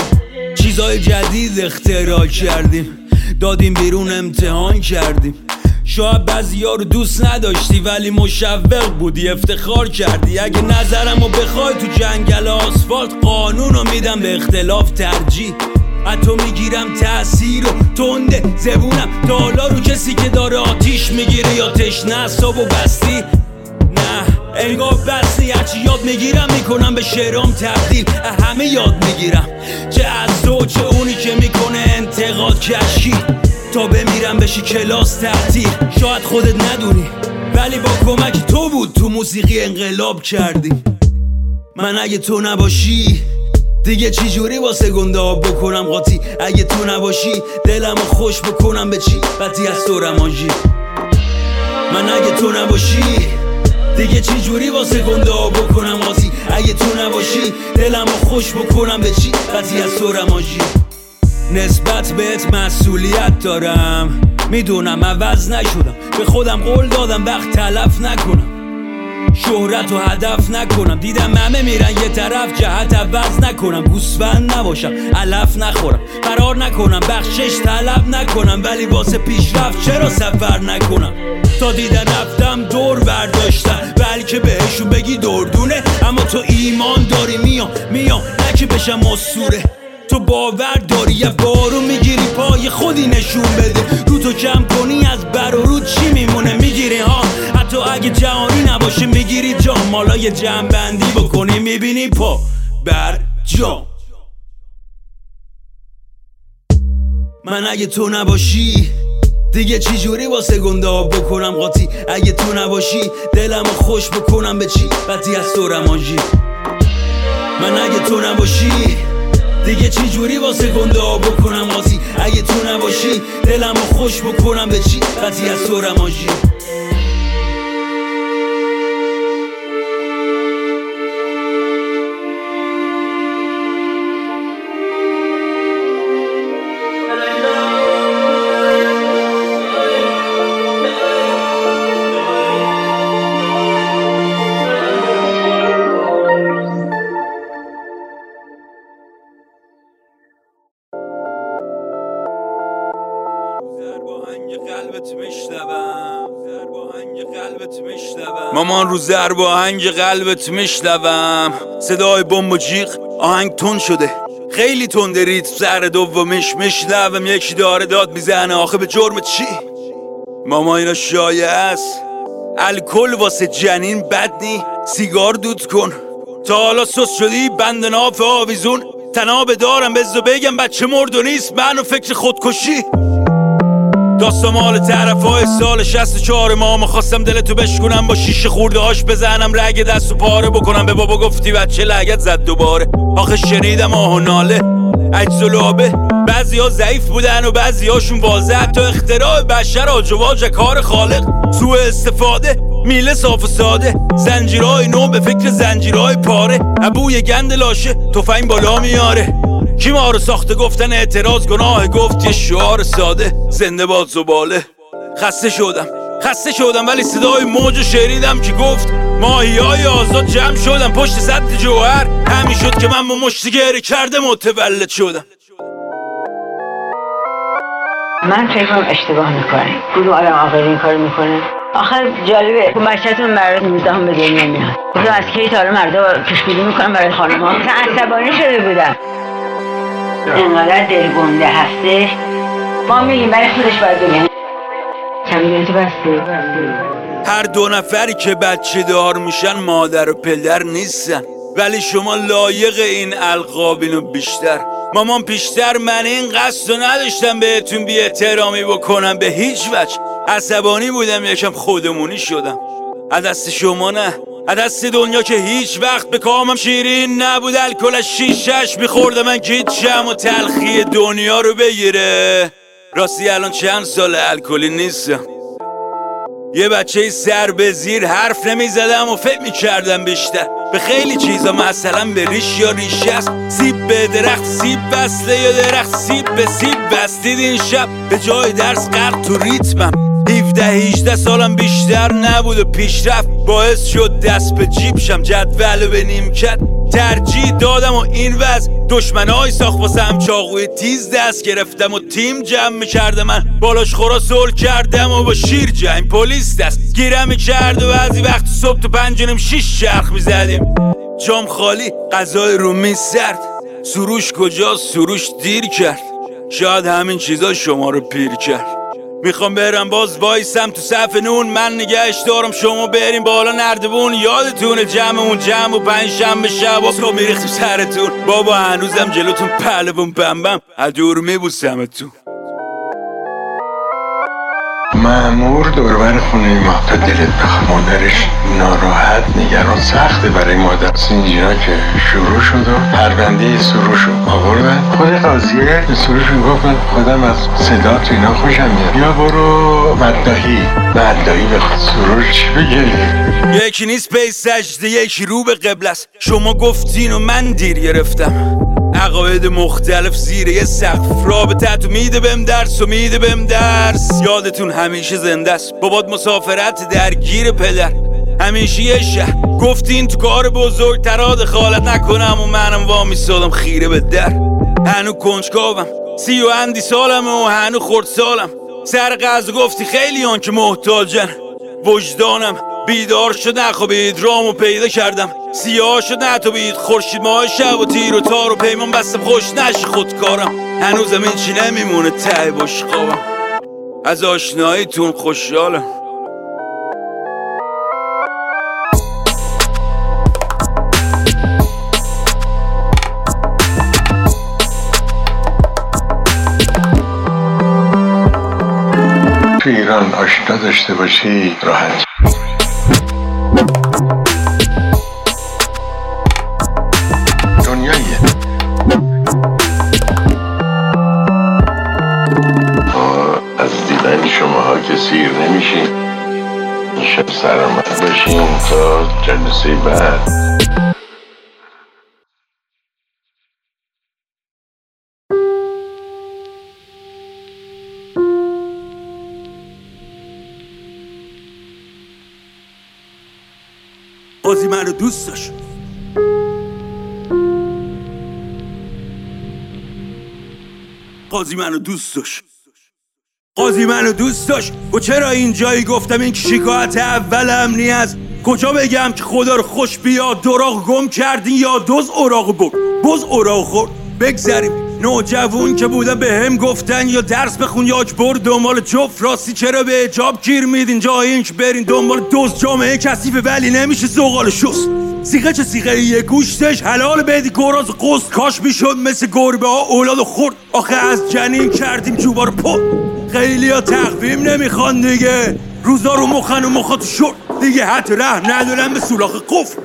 S2: چیزای جدید اختراع کردیم. دادیم بیرون امتحان کردیم. شاید بعضی رو دوست نداشتی ولی مشوق بودی افتخار کردی. اگه نظرمو بخوای تو جنگل آسفالت قانون رو میدم به اختلاف ترجیح. حتی می‌گیرم تأثیر و تنده زبونم. تا حالا رو کسی که داره آتیش می‌گیره یا تشنه و بستی. نه انگار بستی. هرچی یاد می‌گیرم می‌کنم به شعرام تبدیل. همه یاد می‌گیرم. چه از تو چه اونی که می‌کنه انتقاد کشی تا بمیرم بشی کلاس تعطیل. شاید خودت ندونی ولی با کمک تو بود تو موسیقی انقلاب کردی. من اگه تو نباشی دیگه چی جوری واسه گنده ها بکنم قاطی؟ اگه تو نباشی دلم خوش بکنم به چی؟ بدی از تو رمانجی. من اگه تو نباشی دیگه چی جوری واسه گنده ها بکنم قاطی؟ اگه تو نباشی دلم خوش بکنم به چی؟ بدی از تو رمانجی. نسبت بهت مسئولیت دارم. می‌دونم عوض نشدم. به خودم قول دادم وقت تلف نکنم. شهرت و هدف نکنم. دیدم همه میرن یه طرف جهت عوض نکنم. گوسفند نباشم علف نخورم. قرار نکنم بخشش طلب نکنم. ولی واسه پیشرفت چرا سفر نکنم؟ تا دیدن رفتم دور برداشتن بلکه بهشون بگی دردونه. اما تو ایمان داری میام میام. نه که بشم اسطوره. تو باور داری؟ یه بارو می‌گیری پای خودی نشون بده. رو تو کم کنی از بر و رو چی میمونه؟ می‌گیری ها؟ حتی اگه جهانی نباشه می‌گیری جا مالا یه بندی بکنی می‌بینی پا بر جا من اگه تو نباشی دیگه چی جوری واسه گنده بکنم قاطی؟ اگه تو نباشی دلم خوش بکنم به چی؟ بدی از تو رمانجی من اگه تو نباشی دیگه چی جوری واسه گنده ها بکنم قاطی اگه تو نباشی دلم خوش بکنم به چی؟ بدی از تو رمانجی رو ضرب آهنگ قلبت میشنوم. صدای بمب و جیغ آهنگ تون شده. خیلی تنده ریتم سر دومش میشنوم. یکی داره داد می‌زنه. آخه به جرم چی؟ ماما اینا شایع است. الکل واسه جنین بد نی. سیگار دود کن. تا حالا سس شدی؟ بند ناف آویزون. تناب دارم. بزو بگم بچه مرد و نیست. من و فکر خودکشی. داستان مال طرف های سال 64 ما خواستم دلتو بشکنم با شیشه خورده هاش بزنم رگ دست و پاره بکنم. به بابا گفتی بچه لگت زد دوباره. آخه شنیدم آه و ناله. عجز و لابه بعضی ها ضعیف بودن و بعضی هاشون واضح حتی اختراع بشر آجواج کار خالق. سوء استفاده میله صاف و ساده. زنجیرهای نو به فکر زنجیرهای پاره. ابوی گند لاشه تفنگ بالا میاره. کی ما رو ساخته گفتن اعتراض گناه؟ گفت یه شعار ساده زنده باد زباله خسته شدم خسته شدم ولی صدای موج شنیدم که گفت ماهی های آزاد جمع شدم پشت سد جوهر. همین شد که من با مشتی گره کرده متولد شدم.
S14: من فکر کنم اشتباه می‌کنه. کدوم آدم عاقل این کار می‌کنه. آخر جالبه بچه‌تون برای 19 هم به دنیا میاد. از کی تا حالا مردا پیشبینی می‌کنم برای خانم ها مثلا عصبانی شده بودم. اینقدر دلگنده هستش ما میگیم برای خودش باید بگم کمی تو بسته.
S2: هر دو نفری که بچه دار میشن مادر و پدر نیستن. ولی شما لایق این القابینو بیشتر. مامان پیشتر من این قصد رو نداشتم بهتون بی احترامی بکنم. به هیچ وجه. عصبانی بودم یکم خودمونی شدم. از دست شما نه. دست دنیا که هیچ وقت به کامم شیرین نبود. الکل شیشش میخورده من گیچم و تلخی دنیا رو بگیره. راستی الان چند سال الکلی نیستم. یه بچه سر به زیر حرف نمی‌زدم و فکر می‌کردم بیشتر. به خیلی چیزا مثلا به ریش یا ریشه است. سیب به درخت سیب بسته یا درخت؟ سیب به سیب بستید این شب. به جای درس غرق تو ریتمم. 17 18 سالم بیشتر نبود و پیشرفت باعث شد دست به جیب شم. جدول به نیمکت ترجیح دادم و این وضع. دشمنای ساخت واسم چاقوی تیز دست گرفتم و تیم جمع می‌کرده من بالاش خورا سول کردم و با شیر جنگ پلیس دست گیرم می‌کرد و بعضی وقت صبح تو پنجونم شیش چرخ می‌زدیم. جام خالی غذای رومی سرد. سروش کجا سروش دیر کرد. شاید همین چیزا شما رو پیر کرد. می‌خوام برم باز وایسم تو صف نون. من نگهش دارم. شما بریم بالا نردبون. یادتونه جمع اون جمع و پنج شنبه شب. و میریختیم سرتون. بابا هنوزم جلوتون پهلوون بمبم. دور میبوسمتون.
S13: معمور دوربر خونه ما. تا دلت بخواد مادرش ناراحت نگران سخته برای مادر. سینجینا که شروع شد و پرونده سروش رو آوردن. خود قاضیه به سروش می‌گفت من خودم از صدا تو اینا خوشم میاد. یا برو مدداهی مدداهی به سروش چی بگه؟
S2: یکی نیست پی سجده یکی رو به قبل است. شما گفتین و من دیر گرفتم. عقاید مختلف زیر یه سقف. رابطه تو میده بهم درس و میده بهم درس. یادتون همیشه زنده است. بابات مسافرت درگیر پدر. همیشه یه شهر. گفتین تو کار بزرگ ترا دخالت نکنم و منم وامی سالم خیره به در. هنو کنجکاوم. سی و اندی سالم و هنو خورد سالم سر قضا گفتی خیلی آن که محتاجن. وجدانم. بیدار شد نخوابید رامو پیدا کردم. سیاه شد نتوبید خورشید ماه شب و تیر و تار و پیمان بستم خوش نش خودکارم. هنوزم این چی نمیمونه ته باش خوابم. از آشناییتون خوشحالم.
S13: تو ایران آشنا داشته باشی راحت. شب سرآمد باشیم تا جلسه بعد.
S2: قاضی منو دوست داشت. قاضی منو دوست داشت. قاضی منو دوست داشت. و چرا اینجایی گفتم این شکایت اولم نیست؟ کجا بگم که خدا رو خوش بیاد دراغ گم کردین یا دوز اوراق برد بز اوراق خورد بگذریم. نوجوون که بودن به هم گفتن یا درس بخون یا اجبر دنبال جفت راستی چرا به اجاب گیر میدین؟ جای اینکه برین دنبال دوز جامعه کثیفه ولی نمیشه زغال شست. سیغه چه سیغه یه گوشتش حلال بدی گراز قست کاش می‌شد مثل گربه ها اولاد خورد. آخه از جنین کردیم جوبار پل خیلی ها تقویم نمی‌خوان دیگه. روزا رو مخن و مخات شد دیگه حتی ره ندارن به سولاخ قفل.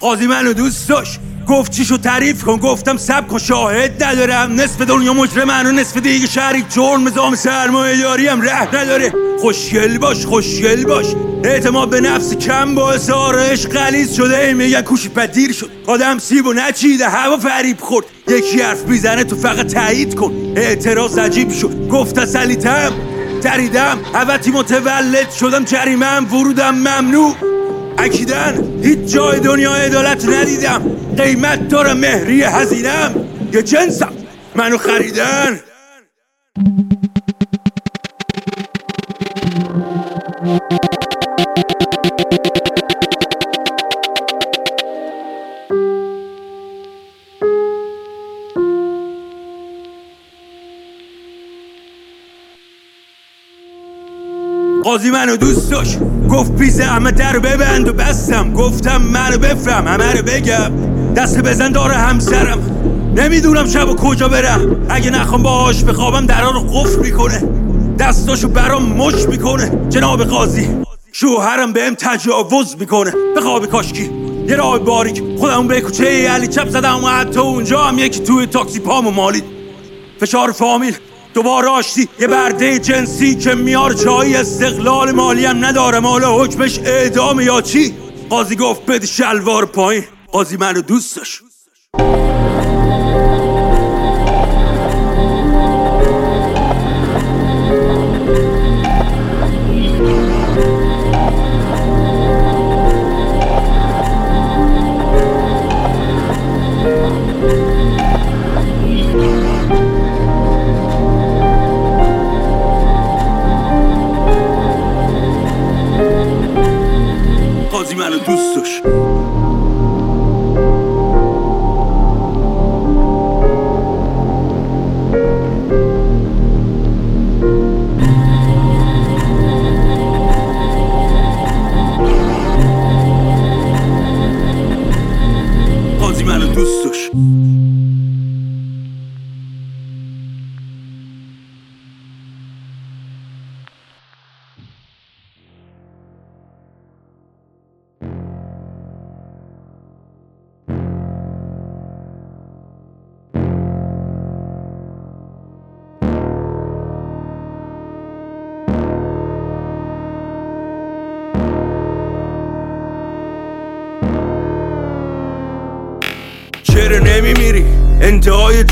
S2: قاضی منو دوست داشت. گفت چیشو تعریف کن. گفتم سب کن شاهد ندارم. نصف دنیا مجرم منو نصف دیگه شریک جرم. نظام سرمایه داری هم ره نداره. خوشگل باش خوشگل باش. اعتماد به نفس کم باعث آرایش غلیظ شده. ای میگن کوشی پدیر شد. آدم سیب و نچیده هوا فریب خورد. یکی حرف می‌زنه تو فقط تایید کن. اعتراض عجیب شد. گفت تسلیتم دریدم. اوتی متولد شدم جریمم ورودم ممنوع. اکیدن هیچ جای دنیا عدالت ندیدم. قیمت داره مهری هزینم یه جنسم منو خریدن. قاضی منو دوست داشت. گفت بی زحمت در ببند و بستم. گفتم منو بفرم همه رو بگم. دست بزن داره همسرم. نمی‌دونم شب و کجا برم. اگه نخوام باهاش بخوابم درا رو قفل می‌کنه. دستاشو برام مش می‌کنه. جناب قاضی شوهرم بهم تجاوز می‌کنه. به خواب کاشکی. یه راه باریک. خودمون به کوچه علی چپ زدم و حتی اونجا هم یکی توی تاکسی پامو مالید. فشار فامیل. دوباره آشتی. یه برده جنسی که میار جایی استقلال مالی هم ندارم حالا حکمش اعدام یا چی؟ قاضی گفت بده شلوار پایین. قاضی منو دوست داشت.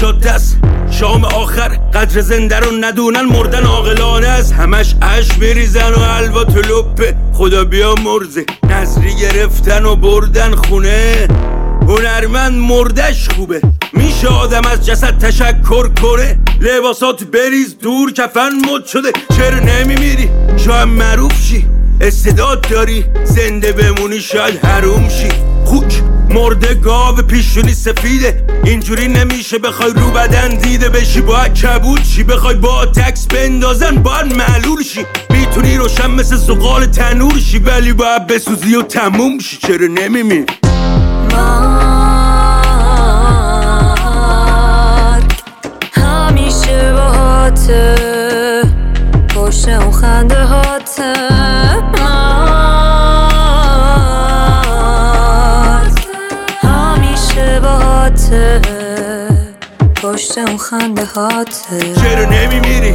S2: جاده است شام آخر. قدر زنده رو ندونن مردن عاقلانه است. همش اش بریزن و حلوا تو لپه. خدا بیا مرزه. نظری گرفتن و بردن خونه. هنرمند مردش خوبه. میشه آدم از جسد تشکر کنه. لباسات بریز دور کفن مد شده. چرا نمیمیری؟ شاید معروف شی. استعداد داری. زنده بمونی شاید حروم شی. خوک. مرده گاو پیشونی سفیده. اینجوری نمیشه بخوای رو بدن دیده بشی. باید کبود شی بخوای؟ با تکس بندازن باید معلول شی. می‌تونی روشن مثل زغال تنور شی. ولی باید بسوزی و تموم شی. چرا نمیمی
S15: همیشه باهاته. پشت اون خنده هاته. باهاته پشت اون خنده هاته.
S2: چرا نمیمیری؟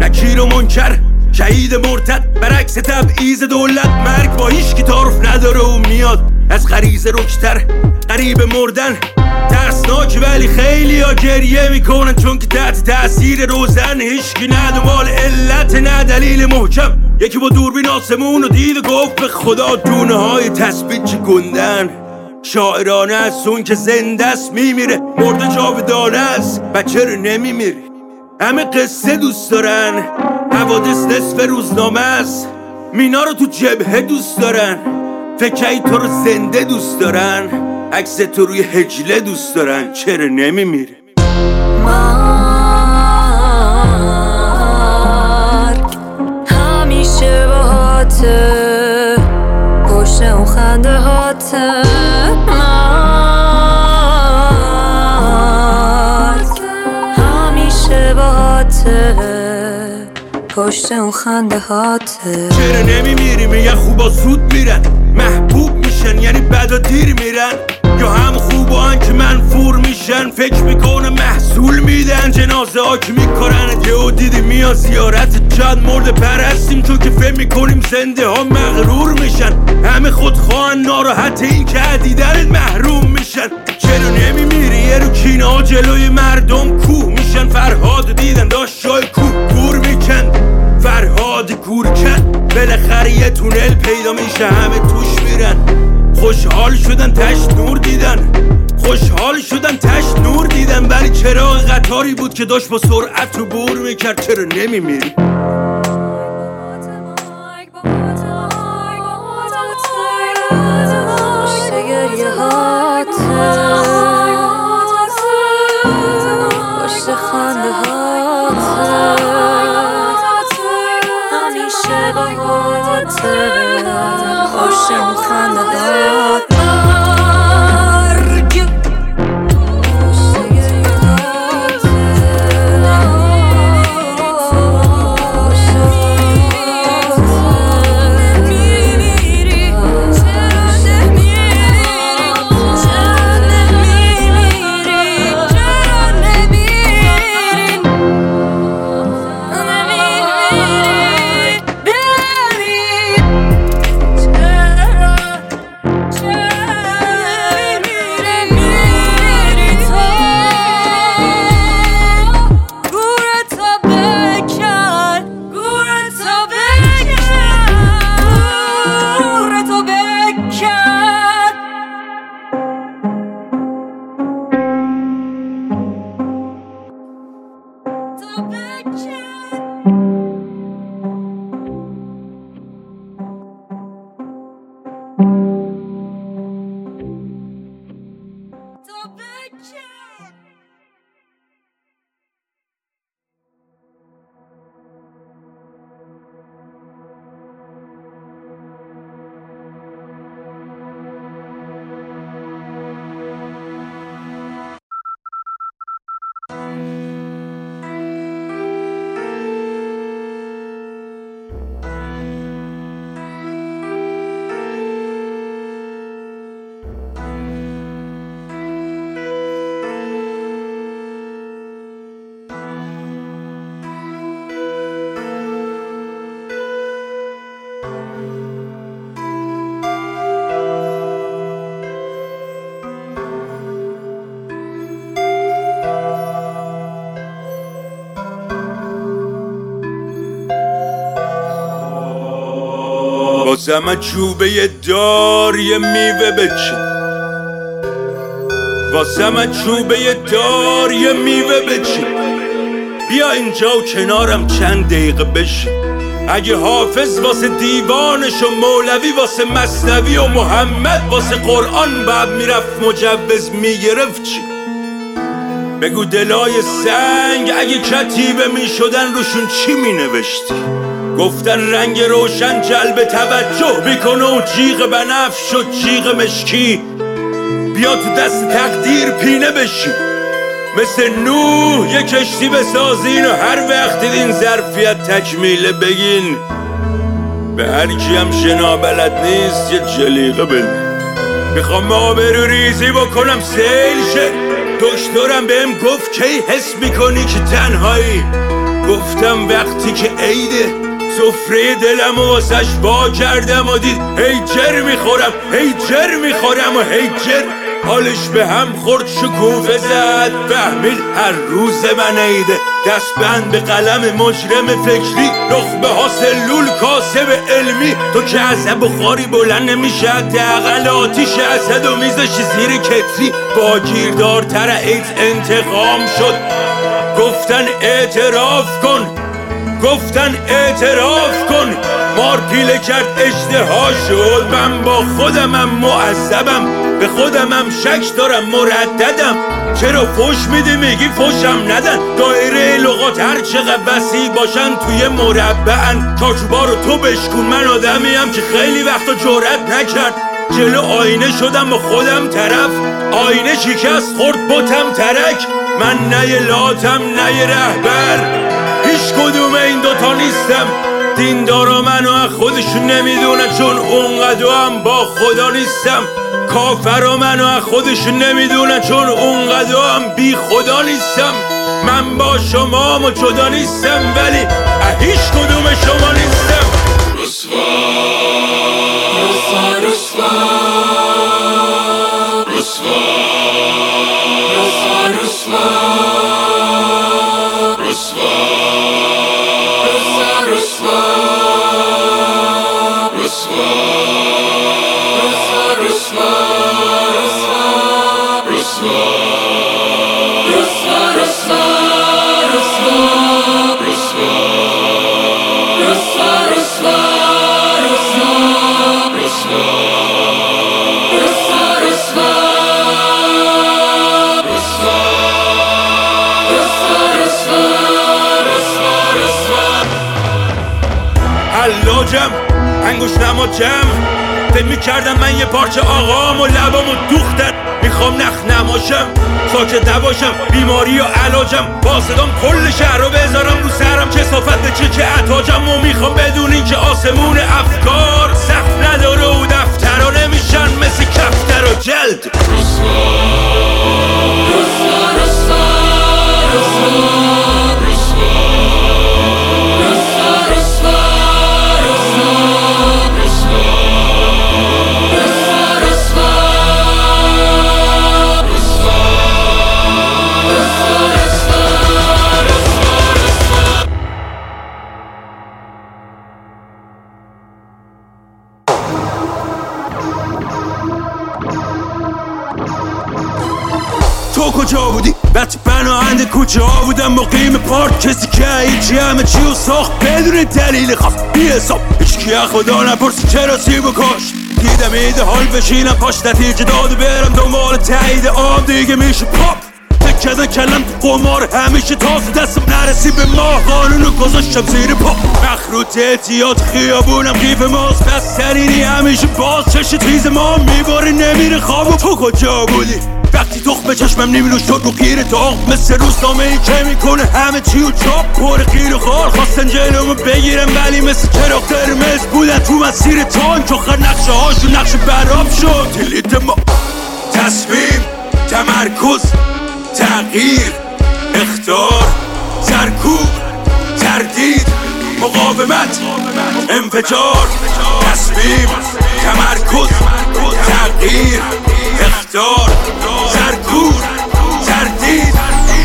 S2: نکیر و منکر؟ شهید مرتد برعکس تبعیض دولت. مرگ با هیچ کی تعارف نداره و میاد. از غریزه رکتر قریب مردن. ترسناک ولی خیلی ها گریه می‌کنن. چون که تحت تاثیر روزن هیچکی نه دنبال علت نه دلیل محکم. یکی با دوربین آسمون و دید و گفت به خدا دونه های تثبیت چه گندن. شاعرانه است اون که زنده است میمیره. مرده جاودانه است بچه رو نمیمیره. همه قصه دوست دارن حوادث نصف روزنامه است. مینا رو تو جبهه دوست دارن. فکری تو رو زنده دوست دارن. عکس تو روی هجله دوست دارن چرا نمیمیره؟
S15: مرگ همیشه باهاته پشت اون خنده هاته. پشت اون خنده هاته.
S2: چرا نمیمیری میگن خوبا زود میرن. محبوب میشن یعنی بعدا دیر میرن. یا هم خوبان که منفور میشن. فکر می‌کنه محصول میدن. جنازه ها که می‌کنن دیدی میاد زیارت چند مرد پرستیم چون که فهم می‌کنیم زنده ها مغرور میشن. همه خودخواهن ناراحت این که دیدن محروم میشن. چرا نمیمیری؟ یه رو کینه ها جلوی مردم کوه میشن فرهاد دیدن داشت جای کوه گور میکن فرهاد گورکن بالاخره یه تونل پیدا میشه همه توش میرن. خوشحال شدن تشت نور دیدن. خوشحال شدن تشت نور دیدن. ولی چراغ قطاری بود که داشت با سرعت رو بور می‌کرد؟ چرا نمیمیری؟
S15: باهاته پشت اون خنده هات
S2: واسه چوبه دار یه میوه بچین واسه چوبه دار یه میوه بچین بیا اینجا و کنارم چند دقیقه بشین اگه حافظ واسه دیوانش و مولوی واسه مصنوی و محمد واسه قرآن بعد می‌رفت مجوز می‌گرفت چی؟ بگو دلای سنگ اگه کتیبه می‌شدن روشون چی مینوشتی گفتن رنگ روشن جلب توجه می‌کنه و جیغ بنفش و جیغ مشکی. بیا تو دست تقدیر پینه بشی. مثل نوح یه کشتی بسازین و هر وقت دیدین ظرفیت تکمیله بگین. به هر کی شنا بلد نیست یه جلیقه بده می‌خوام آبرو ریزی بکنم سیل شه. دکترم بهم گفت کی حس می‌کنی که تنهایی؟ گفتم وقتی که عیده. سفره دلم و واسش با کردم و دید هی جر می‌خورم هی جر می‌خورم و هی جر. حالش به هم خورد شکوفه زد فهمید هر روز من عیده. دست بند به قلم مجرم فکری نخبه ها سلول کاسب علمی. تو که از بخاری بلند نمیشه حداقل آتیش اسد و میزش زیر کتری. با گیردارتر ایت انتقام شد. گفتن اعتراف کن گفتن اعتراف کن. مار پیله کرد اشتها شد من با خودمم معذبم. به خودمم شک دارم مرددم. چرا فش میدی؟ میگی فشم ندن. دایره لغات هر چقدر وسیع باشن توی مربعن. چارچوبا رو تو بشکن من آدمیم که خیلی وقتا جرأت نکرد. جلو آینه شدم با خودم طرف. آینه شکست خورد بتم ترک. من نه لاتم نه رهبر. هیچ کدوم این دوتا نیستم. دیندارا منو از خودشون نمی‌دونن چون اونقدر هم با خدا نیستم. کافرا منو از خودشون نمی‌دونن چون اونقدر هم بی خدا نیستم. من با شما و جدا نیستم ولی هیچ کدوم شما نیستم. حلاجم انگوش نما جمع فکر می‌کردم من یه پارچه آقام و لبامو دوختن می‌خوام نخ نماشم ساکت نباشم بیماری و علاجم. با صدام کل شهر رو بذارم رو سرم. چه صافت چه که عتاجم و می‌خوام بدونین که آسمون افکار سقف نداره و دفترا نمیشن. مثل کفتر و جلد. هیچی همه چی و ساخت؟ بدون دلیل خاص بی حساب. هیچکی خدا نپرسی چرا سیب و کاش دیدم ایده حال بشینم پاش نتیجه داد برم دنبال تایید آب. دیگه میشه پاپ. کردن کلم تو قمار همیشه تازه دستم نرسی به ما قانونو گذاشتم زیر پا. مخروط اعتیاد خیابونم قیف ماست. پس سرینی همیشه باز چش تیز ما. میباره نمیره خواب و تو کجا بودی؟ وقتی تخم چشمم نمیلو شد رو خیر داغ مثل روزنامه ای که می‌کنه همه چی و چاپ. پر خیر و خار. خواستن جلومو بگیرم ولی مثل چراغ قرمز بودن تو مسیر تانک آخر نقشه هاشون نقشه براب شد. دلیت ما تمرکز تغییر اختار سرکوب تردید مقاومت انفجار تصمیم تمرکز تغییر. اختار سرکوب تردید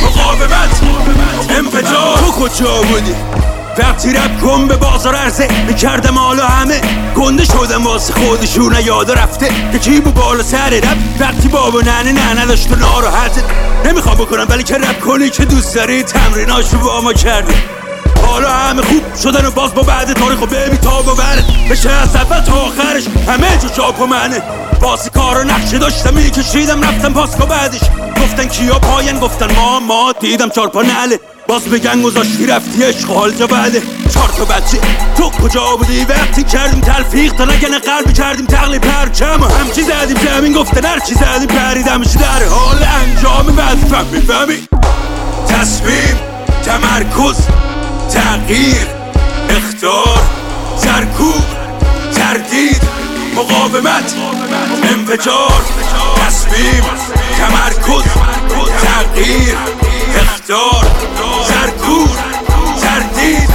S2: مقاومت انفجار. تو کجا بودی؟ وقتی رب کن به بازار عرضه می‌کردم حالا همه گنده شدم واسه خودشون. یاد رفته که کی بو بالا سر رب وقتی بابا ننه نه نداشت و ناراحته نمی‌خوام بکنم ولی که رب کنی که دوست داری تمریناشو با ما کرده. حالا همه خوب شدن و باز با بعد تاریخ و ببی تا ببره بشه از اول تا آخرش همه جو چاپ و منه. بازی کار نقشه داشتم میکشیدم رفتم پاسکا بعدش. گفتن کیا پاین گفتن ما ما. دیدم چار پا نله باز بگن گذاشتی رفتی عشق حال جا بله. چهار تا بچه. تو کجا بودی؟ وقتی کردیم تلفیق تا نگن قلبی کردیم تقلیب پرچم. و همچی زدیم؟ زمین گفتن هر چی زدیم پریدم در حال انجام وظیفم. می‌فهمی؟ تصمیم تمرکز. تغییر اختار سرکوب تردید مقاومت انفجار تصمیم تمرکز تغییر اختار سرکوب تردید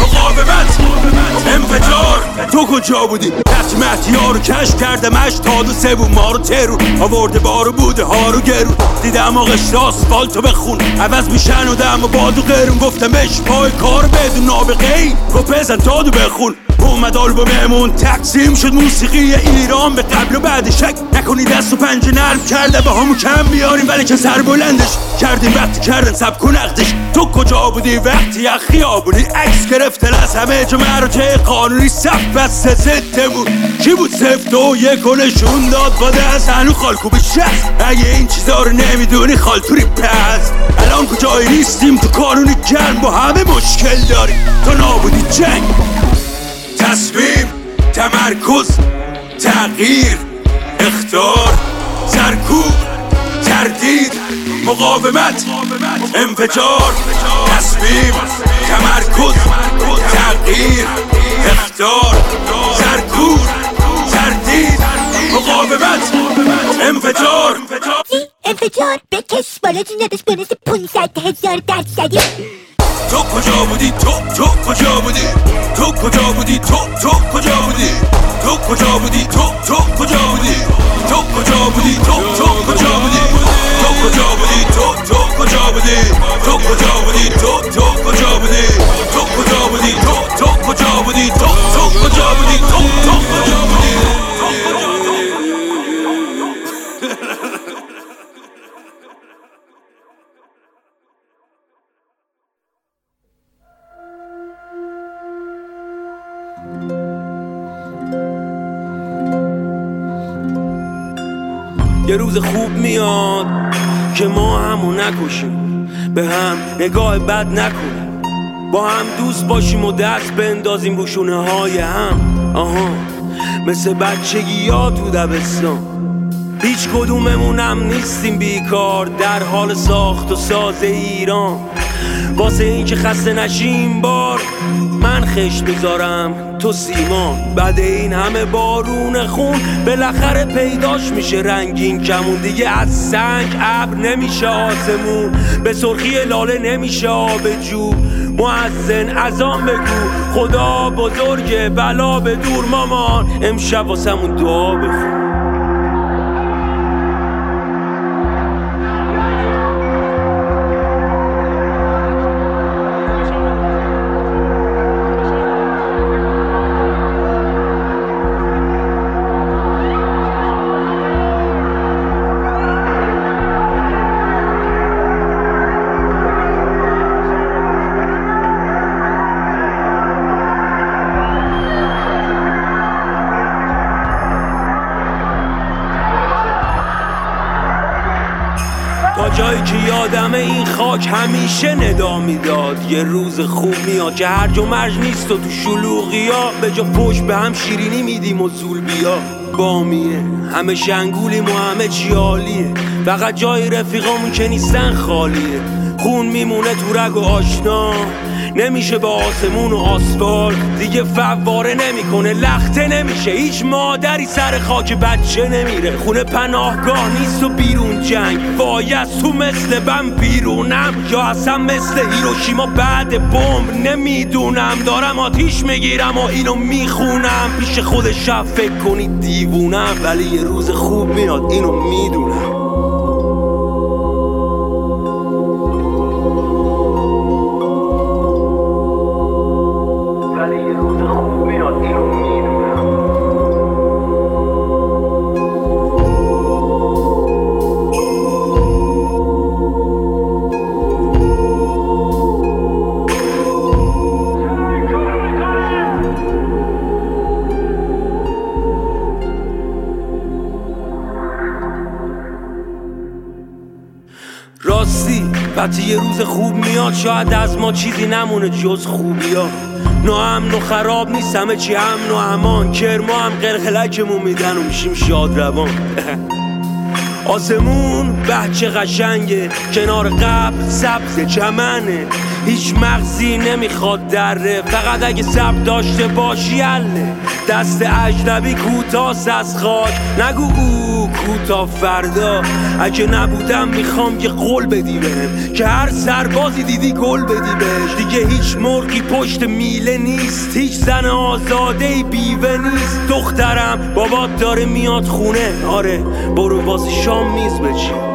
S2: مقاومت.
S16: انفجار تو کجا بودی؟ وقتی مهدی ها رو کشف کردمش تا دو ما رو ترون آورده بارو بوده ها رو گرون دیدم آقش آسفالتو بخون. عوض میشن و دم و باد و قرون. گفتم بش پای کار بدون نابغه ای. گفت بزن دادو بخون. اومد آلبوممون تقسیم شد موسیقی ایران به قبل و بعد شک نکنی دست و پنجه نرم کرده به همو کم بیاریم ولی که سر بلندش کردیم وقتی کردن سب کن عقدش تو کجا بودی؟ وقتی از خیابونی عکس گرفته از همه جا مراتع قانونی صف بسته ضدمون کی بود صفت و یک و نشون داد؟ با دست هنو خالکو به شست. اگه این چیزا رو نمی‌دونی خالتوری پس الان کجایی نیستیم؟ تو قانونی گرم با همه مشکل داریم. تو نابودی جنگ. تصمیم تمرکز تغییر اختار سرکوب تردید مقاومت انفجار تصمیم تمرکز تغییر اختار سرکوب تردید مقاومت انفجار.
S17: انفجار بکش بالا جون نداشت بونس 500 هزار درصدی.
S16: تو کجا بودی تو تو کجا بودی تو کجا بودی تو تو کجا بودی تو کجا بودی تو تو کجا بودی تو کجا بودی تو تو کجا بودی تو کجا بودی تو تو کجا بودی تو کجا بودی تو تو کجا
S2: یه روز خوب میاد که ما همو نکشیم به هم نگاه بد نکنیم. با هم دوست باشیم و دست بندازیم بوشونه های هم. آها مثل بچگی ها تو دبستان. هیچ کدوممونم نیستیم بیکار در حال ساخت و ساز ایران. واسه اینکه خسته نشیم بار من خش می‌ذارم تو سیمان. بعد این همه بارون خون بالاخره پیداش میشه. رنگین کمون دیگه از سنگ ابر نمیشه آسمون. به سرخی لاله نمیشه آب جو. معزن ازان بگو. خدا بزرگ بلا به دور مامان. امشب واسمون دعا بخون. خاک همیشه ندا می‌داد. یه روز خوب میاد که هرج و مرج نیست و تو شلوغی ها به جا پشت به هم شیرینی میدیم و زول بیا. بامیه همه شنگولیم و همه چی عالیه. فقط جای رفیقامون که نیستن خالیه. خون میمونه تو رگ و آشنا. نمیشه با آسمون و آسفال. دیگه فواره نمی‌کنه لخته نمیشه. هیچ مادری سر خاک بچه نمیره. خونه پناهگاه نیست و بیرون جنگ. باید تو مثل بم بیرونم. یا اصلا مثل هیروشیما بعد بمب. نمی‌دونم دارم آتیش می‌گیرم و اینو می‌خونم. پیش خود شب فکر کنید دیوونم ولی یه روز خوب میاد اینو می‌دونم. ولی یه روز خوب میاد اینو می‌دونم راستی وقتی یه روز خوب میاد شاید از ما چیزی نمونه جز خوبی ناامن و خراب نیست همه چی امن و امان. کرما هم قلقلکمون میدن و میشیم شاد روان. [laughs] آسمون بچه قشنگه کنار قبل سبز چمنه. هیچ مغزی نمی‌خواد دره فقط اگه سب داشته باشی اله دست اجنبی کوتاست از خاک نگو او. بگو تا فردا. اگه نبودم می‌خوام که قول بدی بهم که هر سربازی دیدی گل بدی بهش دیگه هیچ مرغی پشت میله نیست. هیچ زن آزاده بیوه نیست. دخترم بابات داره میاد خونه. آره برو واسه شام میز بچین.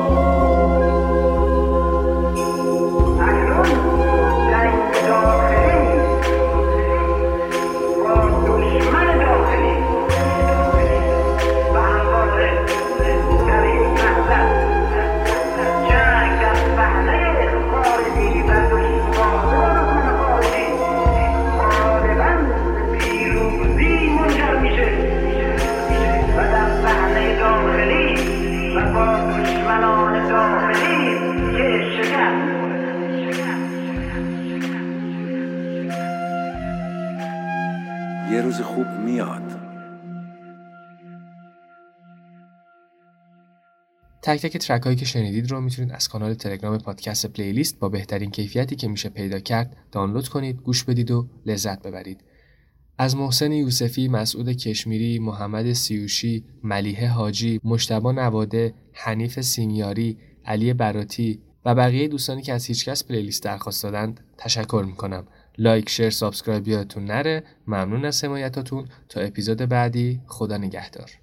S1: تک تک track هایی که شنیدید رو می‌تونید از کانال تلگرام پادکست playlist با بهترین کیفیتی که میشه پیدا کرد دانلود کنید گوش بدید و لذت ببرید از محسن یوسفی، مسعود کشمیری، محمد سیوشی، ملیه حاجی، مجتبی نواده، حنیف سیمیاری، علی براتی و بقیه دوستانی که از هیچکس playlist درخواست دادند تشکر می‌کنم. like، share، subscribe یادتون نره. ممنون از حمایتاتون تا اپیزود بعدی خدا نگهدار.